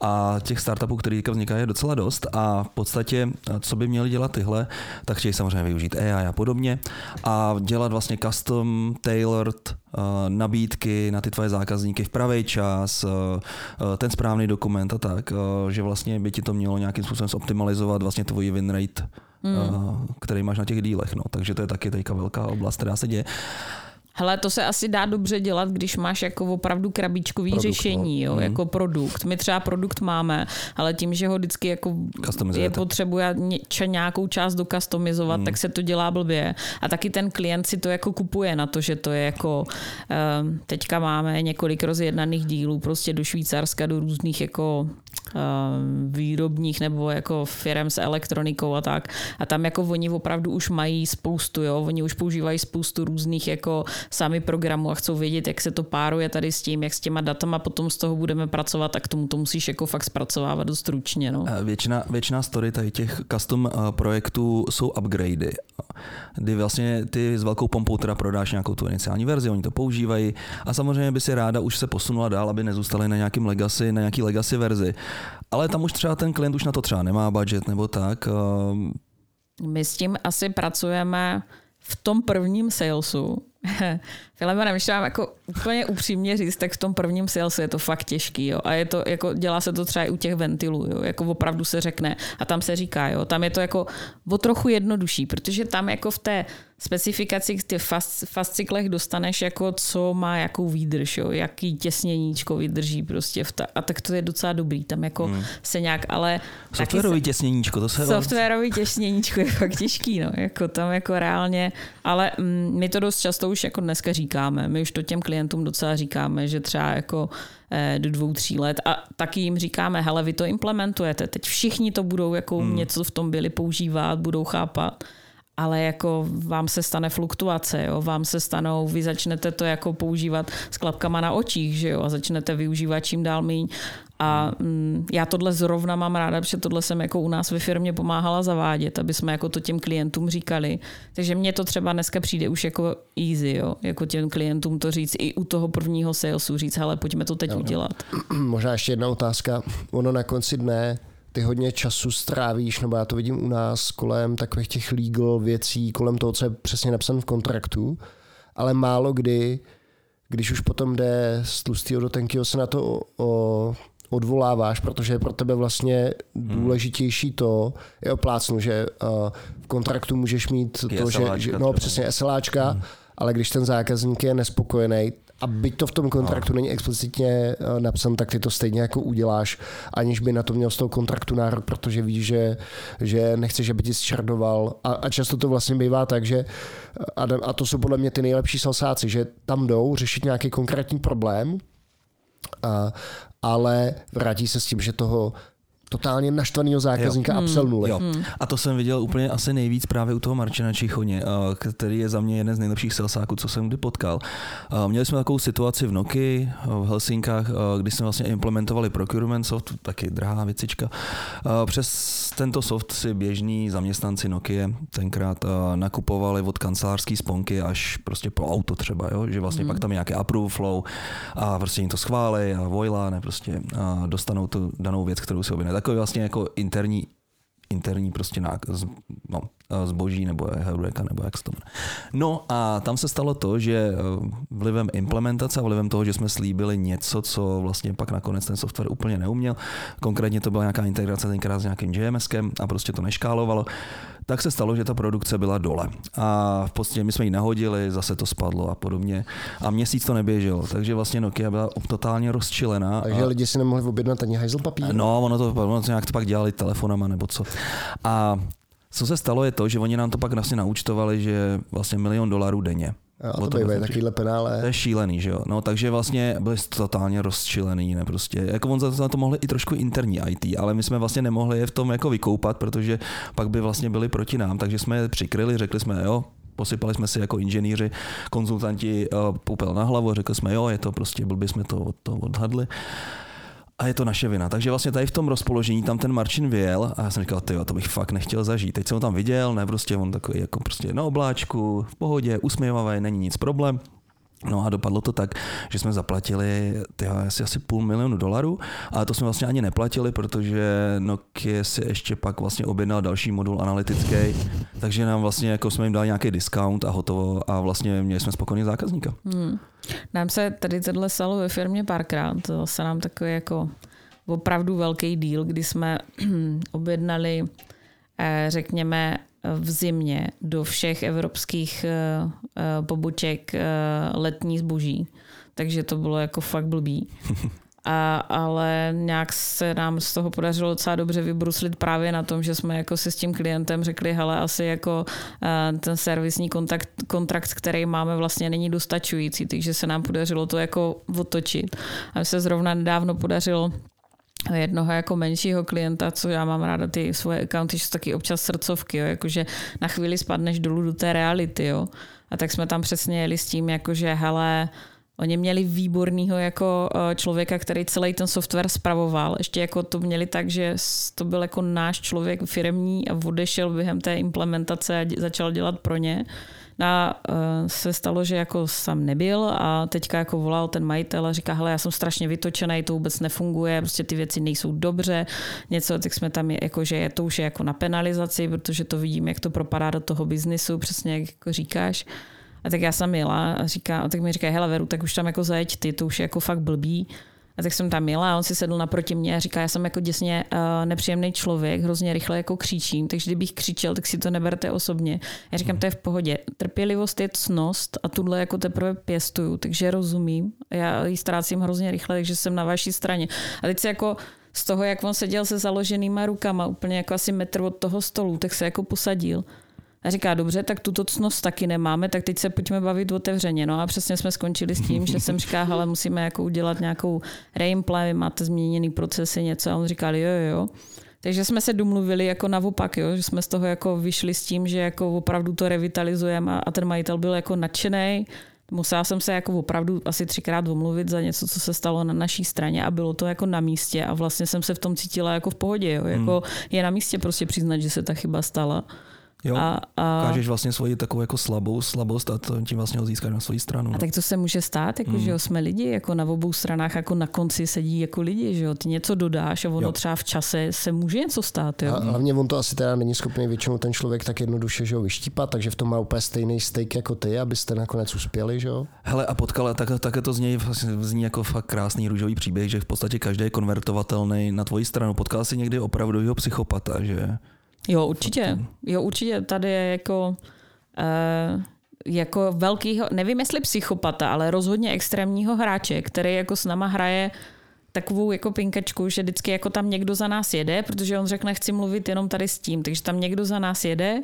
a těch startupů, které teďka vznikají, je docela dost a v podstatě, co by měli dělat tyhle, tak chtějí samozřejmě využít AI a podobně a dělat vlastně custom tailored nabídky na ty tvoje zákazníky v pravý čas, ten správný dokument a tak, že vlastně by ti to mělo nějakým způsobem zoptimalizovat vlastně tvoji win rate hmm. který máš na těch dílech. No. Takže to je taky teďka velká oblast, která se děje. Hele, to se asi dá dobře dělat, když máš jako opravdu krabičkový produkt, řešení, no. jo, mm. jako produkt. My třeba produkt máme, ale tím, že ho vždycky jako je potřebuje nějakou část dokastomizovat, mm. tak se to dělá blbě. A taky ten klient si to jako kupuje na to, že to je jako um, teďka máme několik rozjednaných dílů prostě do Švýcarska, do různých jako výrobních nebo jako firm s elektronikou a tak. A tam jako oni opravdu už mají spoustu, jo, oni už používají spoustu různých jako sami programu a chcou vědět, jak se to páruje tady s tím, jak s těma datama potom z toho budeme pracovat, tak tomu to musíš jako fakt zpracovávat dost stručně. No. Většina, většina story tady těch custom eh, projektů jsou upgradey, kdy vlastně ty s velkou pompou teda prodáš nějakou tu iniciální verzi, oni to používají a samozřejmě by si ráda už se posunula dál, aby nezůstali na nějakým legacy, na nějaký legacy verzi. Ale tam už třeba ten klient už na to třeba nemá budget nebo tak. Eh, My s tím asi pracujeme v tom prvním salesu, Filemone, když vám jako úplně upřímně říct, tak v tom prvním salesu je to fakt těžký, jo. A je to, jako, dělá se to třeba i u těch ventilů, jo. Jako opravdu se řekne a tam se říká, jo. Tam je to jako o trochu jednodušší, protože tam jako v té specifikaci ty fast, fasciklech dostaneš jako co má jakou výdrž, jo, jaký těsněníčko vydrží prostě v ta, a tak to je docela dobrý, tam jako hmm. se nějak, ale... Softwarový se, těsněníčko, to se... Softwarový těsněníčko je fakt těžký, no, jako tam jako reálně, ale mm, my to dost často už jako dneska říkáme, my už to těm klientům docela říkáme, že třeba jako eh, do dvou, tří let. A taky jim říkáme, hele, vy to implementujete, teď všichni to budou jako hmm. něco v tom byli používat, budou chápat ale jako vám se stane fluktuace, jo? vám se stanou, vy začnete to jako používat s klapkama na očích, že jo, a začnete využívat čím dál míň. A mm, já tohle zrovna mám ráda, protože tohle jsem jako u nás ve firmě pomáhala zavádět, aby jsme jako to těm klientům říkali. Takže mně to třeba dneska přijde už jako easy, jo? jako těm klientům to říct i u toho prvního salesu říct, hele, pojďme to teď jo, udělat. Možná ještě jedna otázka. Ono na konci dne ty hodně času strávíš, nebo já to vidím u nás, kolem takových těch legal věcí, kolem toho, co je přesně napsané v kontraktu, ale málo kdy, když už potom jde z tlustého do tenkého, se na to o, o, odvoláváš, protože je pro tebe vlastně hmm. důležitější to, je oplácnu, že uh, v kontraktu můžeš mít to, že, že no přesně SLAčka, hmm. ale když ten zákazník je nespokojený, a byť to v tom kontraktu no. není explicitně eh, napsan, tak ty to stejně jako uděláš, aniž by na to měl z toho kontraktu nárok, protože víš, že, že nechceš, aby ti zčardoval. A, a často to vlastně bývá tak, že a, a to jsou podle mě ty nejlepší salsáci, že tam jdou řešit nějaký konkrétní problém, a, ale vrátí se s tím, že toho totálně naštvaného zákazníka jo. absolnuli. Jo. Hmm. A to jsem viděl úplně asi nejvíc právě u toho Marčina Čichoně, eh, který je za mě jeden z nejlepších salesáků, co jsem kdy potkal. Eh, měli jsme takovou situaci v Noky v Helsinkách, eh, kdy jsme vlastně implementovali procurement soft, taky drahá věcička. Přes tento soft si běžní zaměstnanci Nokia tenkrát nakupovali od kancelářské sponky až prostě po auto třeba, jo? že vlastně hmm. pak tam je nějaké approve flow a prostě jim to schválí a vojla, ne prostě a dostanou tu danou věc, kterou si objednají takový vlastně jako interní interní prostě nákaz, no, zboží nebo heureka nebo jak se to No a tam se stalo to, že eh, vlivem implementace a vlivem toho, že jsme slíbili něco, co vlastně pak nakonec ten software úplně neuměl, konkrétně to byla nějaká integrace tenkrát s nějakým JMSkem a prostě to neškálovalo, tak se stalo, že ta produkce byla dole. A v podstatě my jsme ji nahodili, zase to spadlo a podobně. A měsíc to neběželo, takže vlastně Nokia byla totálně rozčilená. Takže a... lidi si nemohli objednat ani hajzl papír. No, ono to, ono to nějak to pak dělali telefonama nebo co. A Co se stalo je to, že oni nám to pak vlastně naučtovali, že vlastně milion dolarů denně. A to to bývají takovýhle To penále. je šílený, že jo. No, takže vlastně byli totálně rozčilený, ne prostě. Jako on za to mohli i trošku interní IT, ale my jsme vlastně nemohli je v tom jako vykoupat, protože pak by vlastně byli proti nám, takže jsme je přikryli, řekli jsme, jo, posypali jsme si jako inženýři, konzultanti uh, popel na hlavu, řekli jsme, jo, je to prostě, blbě jsme to, to odhadli. A je to naše vina. Takže vlastně tady v tom rozpoložení tam ten Marčin vyjel a já jsem říkal, ty to bych fakt nechtěl zažít. Teď jsem ho tam viděl, ne, prostě on takový jako prostě na obláčku, v pohodě, usměvavý, není nic problém. No a dopadlo to tak, že jsme zaplatili tyjo, asi, asi půl milionu dolarů, ale to jsme vlastně ani neplatili, protože Nokia si ještě pak vlastně objednal další modul analytický, takže nám vlastně jako jsme jim dali nějaký discount a hotovo a vlastně měli jsme spokojený zákazníka. Hmm. Nám se tady tohle stalo ve firmě párkrát. To se nám takový jako opravdu velký díl, kdy jsme objednali, eh, řekněme, v zimě do všech evropských eh, eh, poboček eh, letní zboží. Takže to bylo jako fakt blbý. A, ale nějak se nám z toho podařilo docela dobře vybruslit právě na tom, že jsme jako si s tím klientem řekli, hele, asi jako ten servisní kontakt, kontrakt, který máme, vlastně není dostačující, takže se nám podařilo to jako otočit. A se zrovna nedávno podařilo jednoho jako menšího klienta, co já mám ráda ty svoje accounty, jsou taky občas srdcovky, jo, jakože na chvíli spadneš dolů do té reality, jo. A tak jsme tam přesně jeli s tím, jakože hele, Oni měli výborného jako eh, člověka, který celý ten software spravoval. Ještě jako to měli tak, že to byl jako náš člověk firmní a odešel během té implementace a začal dělat pro ně. A uh, se stalo, že jako sám nebyl a teďka jako volal ten majitel a říká, hele, já jsem strašně vytočený, to vůbec nefunguje, prostě ty věci nejsou dobře, něco, tak jsme tam, jako, že je to už je jako na penalizaci, protože to vidím, jak to propadá do toho biznisu, přesně jak jako říkáš. A tak já jsem jela a, říká, a tak mi říká, hele Veru, tak už tam jako zajeď ty, to už je jako fakt blbý. A tak jsem tam jela a on si sedl naproti mě a říká, já jsem jako děsně uh, nepříjemný člověk, hrozně rychle jako křičím, takže kdybych křičel, tak si to neberte osobně. Já říkám, to je v pohodě. Trpělivost je cnost a tuhle jako teprve pěstuju, takže rozumím. Já ji ztrácím hrozně rychle, takže jsem na vaší straně. A teď se jako z toho, jak on seděl se založenýma rukama, úplně jako asi metr od toho stolu, tak se jako posadil. A říká, dobře, tak tuto cnost taky nemáme, tak teď se pojďme bavit otevřeně. No a přesně jsme skončili s tím, že jsem říká, ale musíme jako udělat nějakou reimply, vy máte změněný procesy, něco. A on říkal, jo, jo, jo. Takže jsme se domluvili jako naopak, jo, že jsme z toho jako vyšli s tím, že jako opravdu to revitalizujeme a, a ten majitel byl jako nadšený. Musela jsem se jako opravdu asi třikrát omluvit za něco, co se stalo na naší straně a bylo to jako na místě a vlastně jsem se v tom cítila jako v pohodě. Jo. Jako hmm. Je na místě prostě přiznat, že se ta chyba stala. Jo, a, a, ukážeš vlastně svoji takovou jako slabou slabost a to tím vlastně ho získáš na svoji stranu. No. A tak to se může stát, jako, mm. že jo, jsme lidi, jako na obou stranách, jako na konci sedí jako lidi, že jo, ty něco dodáš a ono jo. třeba v čase se může něco stát, jo. A hlavně on to asi teda není schopný většinou ten člověk tak jednoduše, že jo, vyštípat, takže v tom má úplně stejný steak jako ty, abyste nakonec uspěli, že jo. Hele a potkala, tak, také to zní, vlastně zní jako fakt krásný růžový příběh, že v podstatě každý je konvertovatelný na tvoji stranu. Potkal jsi někdy opravdu psychopata, že Jo, určitě. Jo, určitě. Tady je jako, uh, jako velkýho, nevím jestli psychopata, ale rozhodně extrémního hráče, který jako s náma hraje takovou jako pinkačku, že vždycky jako tam někdo za nás jede, protože on řekne, chci mluvit jenom tady s tím, takže tam někdo za nás jede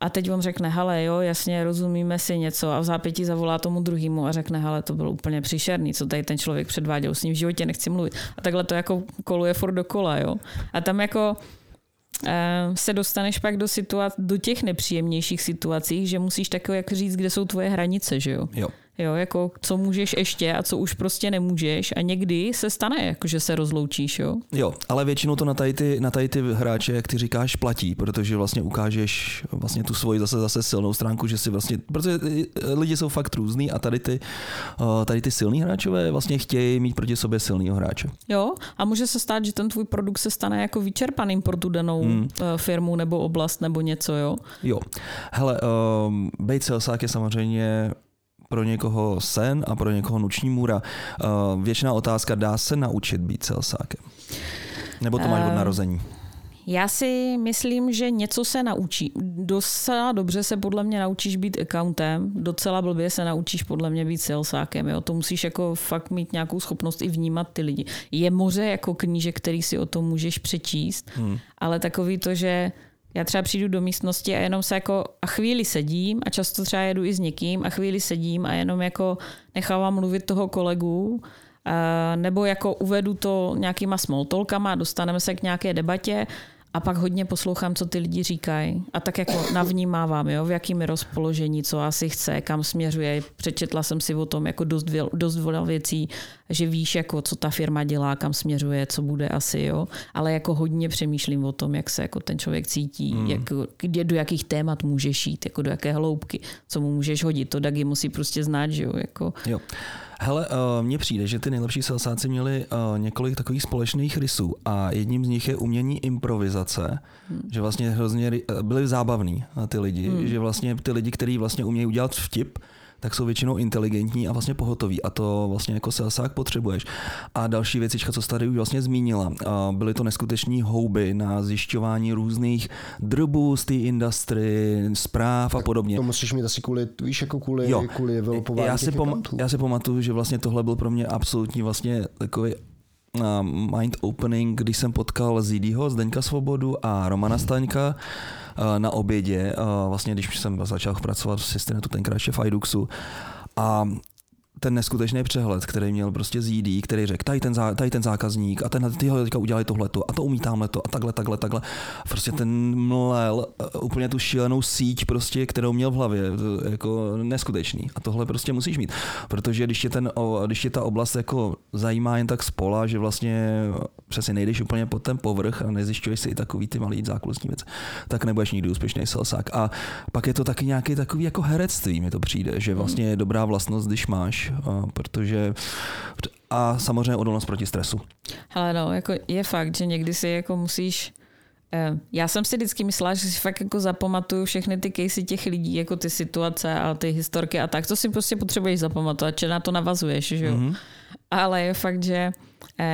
a teď on řekne, hele, jo, jasně, rozumíme si něco a v zápětí zavolá tomu druhému a řekne, hele, to bylo úplně příšerný, co tady ten člověk předváděl, s ním v životě nechci mluvit. A takhle to jako koluje furt dokola, jo. A tam jako se dostaneš pak do, situac- do těch nepříjemnějších situací, že musíš tak jak říct, kde jsou tvoje hranice, že jo? Jo. Jo, jako co můžeš ještě a co už prostě nemůžeš a někdy se stane, jako že se rozloučíš, jo? Jo, ale většinou to na tady ty, na tady ty hráče, jak ty říkáš, platí, protože vlastně ukážeš vlastně tu svoji zase zase silnou stránku, že si vlastně, protože lidi jsou fakt různý a tady ty, tady ty silní hráčové vlastně chtějí mít proti sobě silného hráče. Jo, a může se stát, že ten tvůj produkt se stane jako vyčerpaným pro tu danou hmm. firmu nebo oblast nebo něco, jo? Jo. Hele, um, bejt salesák je samozřejmě pro někoho sen a pro někoho noční můra. Uh, většiná otázka, dá se naučit být salesákem? Nebo to máš od narození? Já si myslím, že něco se naučí. Docela dobře se podle mě naučíš být accountem, docela blbě se naučíš podle mě být salesákem. Jo? To musíš jako fakt mít nějakou schopnost i vnímat ty lidi. Je moře jako knížek, který si o tom můžeš přečíst, hmm. ale takový to, že já třeba přijdu do místnosti a jenom se jako a chvíli sedím a často třeba jedu i s někým a chvíli sedím a jenom jako nechávám mluvit toho kolegu a nebo jako uvedu to nějakýma smoltolkama, dostaneme se k nějaké debatě a pak hodně poslouchám, co ty lidi říkají. A tak jako navnímávám, jo, v jakým je rozpoložení, co asi chce, kam směřuje. Přečetla jsem si o tom jako dost, dost věcí, že víš, jako, co ta firma dělá, kam směřuje, co bude asi, jo. Ale jako hodně přemýšlím o tom, jak se jako ten člověk cítí, mm. jak, kde, do jakých témat můžeš jít, jako do jaké hloubky, co mu můžeš hodit. To Dagi musí prostě znát, že jo. Jako. jo. Hele, uh, mně přijde, že ty nejlepší salsáci měli uh, několik takových společných rysů a jedním z nich je umění improvizace, hmm. že vlastně hrozně uh, byli zábavní ty lidi, hmm. že vlastně ty lidi, kteří vlastně umějí udělat vtip, tak jsou většinou inteligentní a vlastně pohotoví a to vlastně jako salsák potřebuješ. A další věcička, co tady už vlastně zmínila, byly to neskuteční houby na zjišťování různých drbů z té industry, zpráv tak a podobně. To musíš mít asi kvůli, víš, jako kvůli, jo. kvůli já si, pom- já si pamatuju, že vlastně tohle byl pro mě absolutní vlastně takový mind opening, když jsem potkal Zidího, Zdeňka Svobodu a Romana Staňka na obědě, vlastně když jsem začal pracovat v Systenetu, tenkrát v Iduxu. A ten neskutečný přehled, který měl prostě ZD, který řekl, tady ten, zá, tady ten zákazník a ten, tyhle teďka udělali tohleto a to umí to a takhle, takhle, takhle. Prostě ten mlel eh, úplně tu šílenou síť, prostě, kterou měl v hlavě, to jako neskutečný. A tohle prostě musíš mít, protože když je, ten, když je ta oblast jako zajímá jen tak spola, že vlastně přesně nejdeš úplně pod ten povrch a nezjišťuješ si i takový ty malý zákulisní věci, tak nebudeš nikdy úspěšný salsák. A pak je to taky nějaký takový jako herectví, mi to přijde, že vlastně je dobrá vlastnost, když máš protože a samozřejmě odolnost proti stresu. Hele no, jako je fakt, že někdy si jako musíš eh, já jsem si vždycky myslela, že si fakt jako zapamatuju všechny ty casey těch lidí, jako ty situace a ty historky a tak. To si prostě potřebuješ zapamatovat, že na to navazuješ, že jo. Mm-hmm. Ale je fakt, že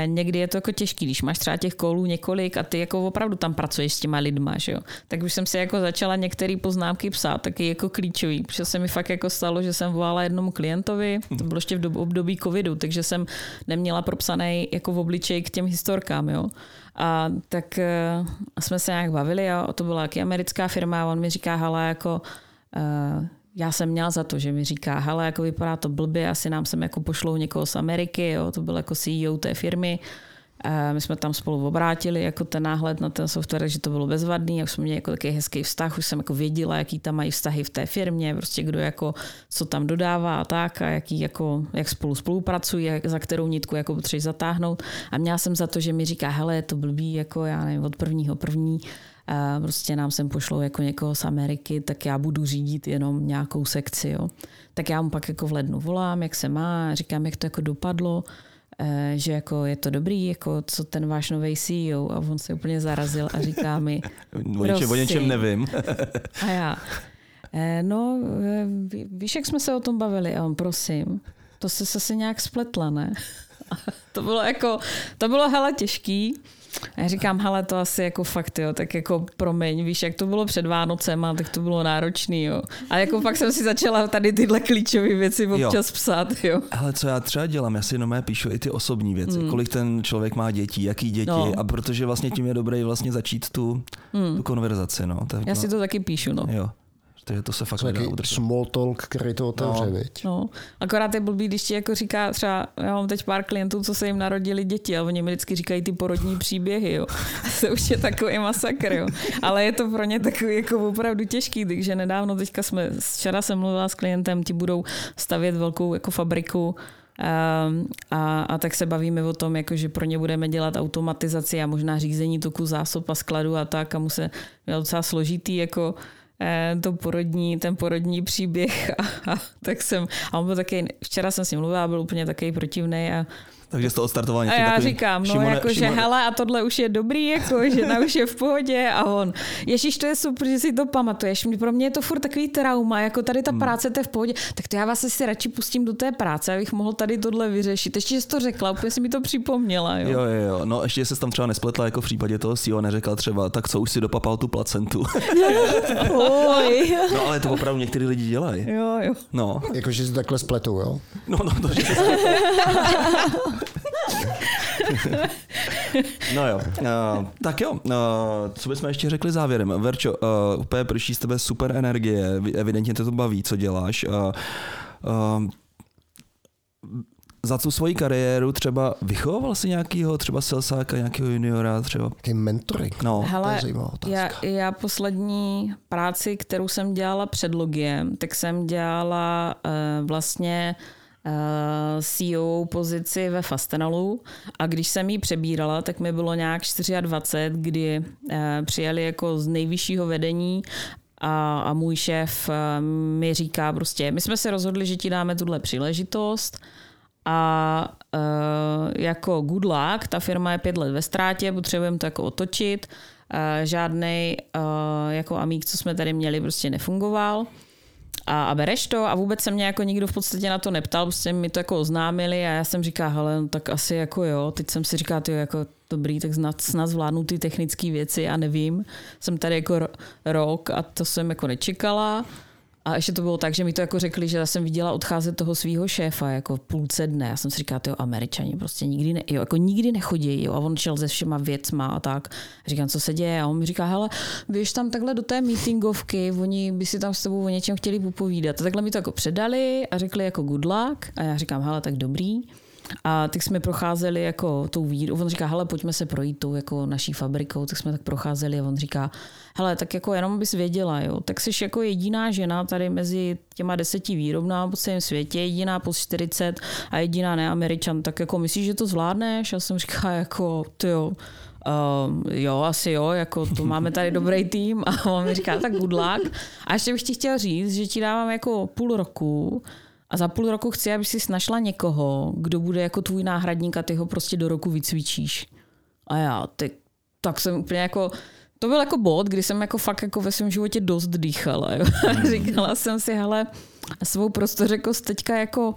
někdy je to jako těžký, když máš třeba těch kolů několik a ty jako opravdu tam pracuješ s těma lidma, že jo. Tak už jsem si jako začala některé poznámky psát, taky jako klíčový, protože se mi fakt jako stalo, že jsem volala jednomu klientovi, to bylo ještě v dobu, období covidu, takže jsem neměla propsaný jako v obličej k těm historkám, jo. A tak uh, jsme se nějak bavili a to byla taky americká firma a on mi říká, hala, jako uh, já jsem měla za to, že mi říká, hele, jako vypadá to blbě, asi nám sem jako pošlou někoho z Ameriky, jo, to byl jako CEO té firmy. A my jsme tam spolu obrátili jako ten náhled na ten software, že to bylo bezvadný, jak jsme měli jako takový hezký vztah, už jsem jako věděla, jaký tam mají vztahy v té firmě, prostě kdo jako co tam dodává a tak a jaký jako, jak spolu spolupracují, jak, za kterou nitku jako potřebují zatáhnout. A měla jsem za to, že mi říká, hele, je to blbý, jako já nevím, od prvního první prostě nám sem pošlou jako někoho z Ameriky, tak já budu řídit jenom nějakou sekci. Jo. Tak já mu pak jako v lednu volám, jak se má, říkám, jak to jako dopadlo, eh, že jako je to dobrý, jako co ten váš nový CEO a on se úplně zarazil a říká mi o, něčem, o něčem nevím. a já, eh, no eh, víš, jak jsme se o tom bavili? A on, prosím, to se zase nějak spletla, ne? to bylo jako, to bylo hele těžký, a já říkám, hele, to asi jako fakt, jo, tak jako promiň, víš, jak to bylo před Vánocem, tak to bylo náročný, jo. A jako pak jsem si začala tady tyhle klíčové věci občas jo. psát, jo. Ale co já třeba dělám, já si jenom píšu i ty osobní věci, hmm. kolik ten člověk má dětí, jaký děti, no. a protože vlastně tím je dobré vlastně začít tu, hmm. tu konverzaci, no. Tak, já no. si to taky píšu, no. Jo protože to se fakt nedá udržet. Small talk, který to otevře, no. no. Akorát je blbý, když ti jako říká, třeba já mám teď pár klientů, co se jim narodili děti a oni mi vždycky říkají ty porodní příběhy, jo. to už je takový masakr, jo. Ale je to pro ně takový jako opravdu těžký, takže nedávno teďka jsme, včera jsem mluvila s klientem, ti budou stavět velkou jako fabriku Um, a, a tak se bavíme o tom, jako, že pro ně budeme dělat automatizaci a možná řízení toku zásob a skladu a tak a mu se docela složitý jako to porodní, ten porodní příběh a, a tak jsem, a on byl taky, včera jsem s ním mluvila, byl úplně takový protivný a takže to odstartování. A já říkám, no Šimone, jako, že hele a tohle už je dobrý, jako, že na už je v pohodě a on, ježíš, to je super, že si to pamatuješ. Pro mě je to furt takový trauma, jako tady ta hmm. práce, to je v pohodě, tak to já vás asi radši pustím do té práce, abych mohl tady tohle vyřešit. Ještě jsi to řekla, úplně si mi to připomněla. Jo, jo, jo. jo. No ještě se tam třeba nespletla, jako v případě toho CEO neřekla třeba, tak co už si dopapal tu placentu. Oj. no ale to opravdu některý lidi dělají. Jo, jo. No. Jakože si takhle spletou, jo? No, no, to, že no jo, uh, tak jo, uh, co bychom ještě řekli závěrem? Verčo, uh, úplně prší z tebe super energie, evidentně tě to baví, co děláš. Uh, uh, za tu svoji kariéru třeba vychoval si nějakého třeba selsáka, nějakého juniora třeba? Jaký mentoring? No. Hele, já, já poslední práci, kterou jsem dělala před Logiem, tak jsem dělala uh, vlastně uh, CEO pozici ve Fastenalu a když jsem ji přebírala, tak mi bylo nějak 24, kdy uh, přijeli jako z nejvyššího vedení a, a můj šéf uh, mi říká prostě, my jsme se rozhodli, že ti dáme tuhle příležitost, a uh, jako good luck, ta firma je pět let ve ztrátě, potřebujeme to jako otočit. Uh, žádný uh, jako amík, co jsme tady měli, prostě nefungoval. A, a bereš to a vůbec se mě jako nikdo v podstatě na to neptal, prostě mi to jako oznámili a já jsem říká, hele, no tak asi jako jo, teď jsem si říká, ty jako dobrý, tak snad, snad zvládnu ty technické věci a nevím. Jsem tady jako rok a to jsem jako nečekala. A ještě to bylo tak, že mi to jako řekli, že já jsem viděla odcházet toho svého šéfa jako v půlce dne. Já jsem si říkala, jo, američani prostě nikdy, ne, jo, jako nikdy nechodí, jo, a on šel se všema věcma a tak. Říkám, co se děje? A on mi říká, hele, běž tam takhle do té meetingovky, oni by si tam s tebou o něčem chtěli popovídat. A takhle mi to jako předali a řekli jako good luck. A já říkám, hele, tak dobrý. A tak jsme procházeli jako tou výrobou. On říká, hele, pojďme se projít tou jako naší fabrikou. Tak jsme tak procházeli a on říká, hele, tak jako jenom bys věděla, jo, tak jsi jako jediná žena tady mezi těma deseti výrobnám po celém světě, jediná po 40 a jediná neameričan, tak jako myslíš, že to zvládneš? Já jsem říkala jako, ty jo, Uh, jo, asi jo, jako to máme tady dobrý tým a on mi říká, tak good luck. A ještě bych ti chtěl říct, že ti dávám jako půl roku a za půl roku chci, aby si našla někoho, kdo bude jako tvůj náhradník a ty ho prostě do roku vycvičíš. A já, ty, tak jsem úplně jako, to byl jako bod, kdy jsem jako fakt jako ve svém životě dost dýchala. Jo. Mm. Říkala jsem si, hele, svou prostořekost teďka jako uh,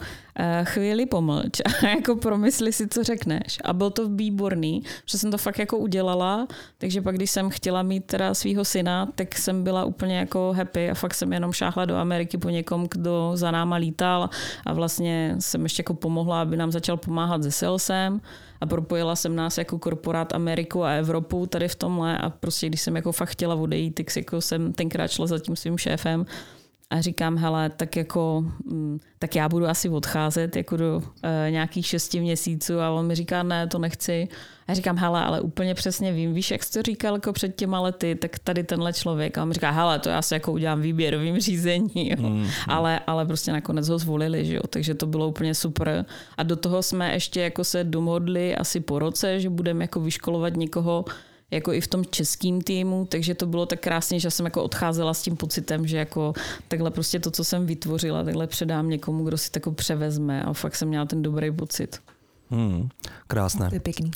chvíli pomlč a jako promysli si, co řekneš. A byl to výborný, že jsem to fakt jako udělala, takže pak, když jsem chtěla mít teda svého syna, tak jsem byla úplně jako happy a fakt jsem jenom šáhla do Ameriky po někom, kdo za náma lítal a vlastně jsem ještě jako pomohla, aby nám začal pomáhat se salesem a propojila jsem nás jako korporát Ameriku a Evropu tady v tomhle a prostě když jsem jako fakt chtěla odejít, tak jako jsem tenkrát šla za tím svým šéfem a říkám, hele, tak jako, mm, tak já budu asi odcházet jako do uh, nějakých šesti měsíců a on mi říká, ne, to nechci. A já říkám, hele, ale úplně přesně vím, víš, jak jsi to říkal jako před těma lety, tak tady tenhle člověk. A on mi říká, hele, to já si jako udělám výběrovým řízení, jo. Mm, mm. Ale, ale prostě nakonec ho zvolili, že jo. Takže to bylo úplně super. A do toho jsme ještě jako se domodli asi po roce, že budeme jako vyškolovat někoho, jako i v tom českým týmu, takže to bylo tak krásně, že jsem jako odcházela s tím pocitem, že jako takhle prostě to, co jsem vytvořila, takhle předám někomu, kdo si to jako převezme a fakt jsem měla ten dobrý pocit. Hmm, krásné. To je pěkný.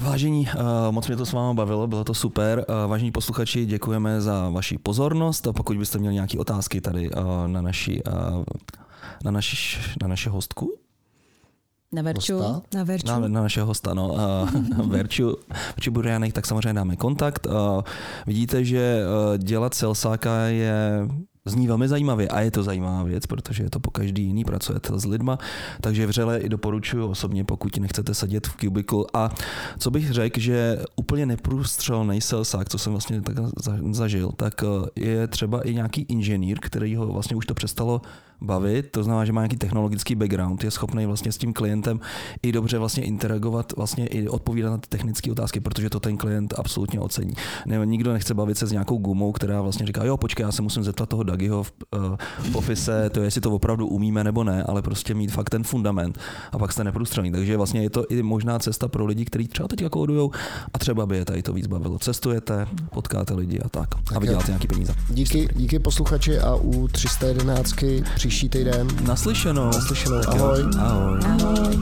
Vážení, eh, moc mě to s vámi bavilo, bylo to super. Eh, vážení posluchači, děkujeme za vaši pozornost. Pokud byste měli nějaké otázky tady eh, na naši, na naši, na naši hostku, na Verču. Hosta? Na Verču. Na, na našeho hosta, no. Verču, Verču Burjanek, tak samozřejmě dáme kontakt. Vidíte, že uh, dělat selsáka je zní velmi zajímavě a je to zajímavá věc, protože je to po každý jiný, pracujete s lidma, takže vřele i doporučuji osobně, pokud nechcete sedět v kubiku. A co bych řekl, že úplně neprůstřelný selsák, co jsem vlastně tak zažil, tak je třeba i nějaký inženýr, který ho vlastně už to přestalo bavit, to znamená, že má nějaký technologický background, je schopný vlastně s tím klientem i dobře vlastně interagovat, vlastně i odpovídat na ty technické otázky, protože to ten klient absolutně ocení. Ne, nikdo nechce bavit se s nějakou gumou, která vlastně říká, jo, počkej, já se musím zeptat toho Dagiho v, uh, v office, to je, jestli to opravdu umíme nebo ne, ale prostě mít fakt ten fundament a pak jste neprůstřelný. Takže vlastně je to i možná cesta pro lidi, kteří třeba teď kódujou a třeba by je tady to víc bavilo. Cestujete, potkáte lidi a tak. tak a vyděláte nějaký peníze. Díky, díky posluchači a u 311 příští týden. Naslyšenou. Naslyšenou. Ahoj. Ahoj. Ahoj. Ahoj.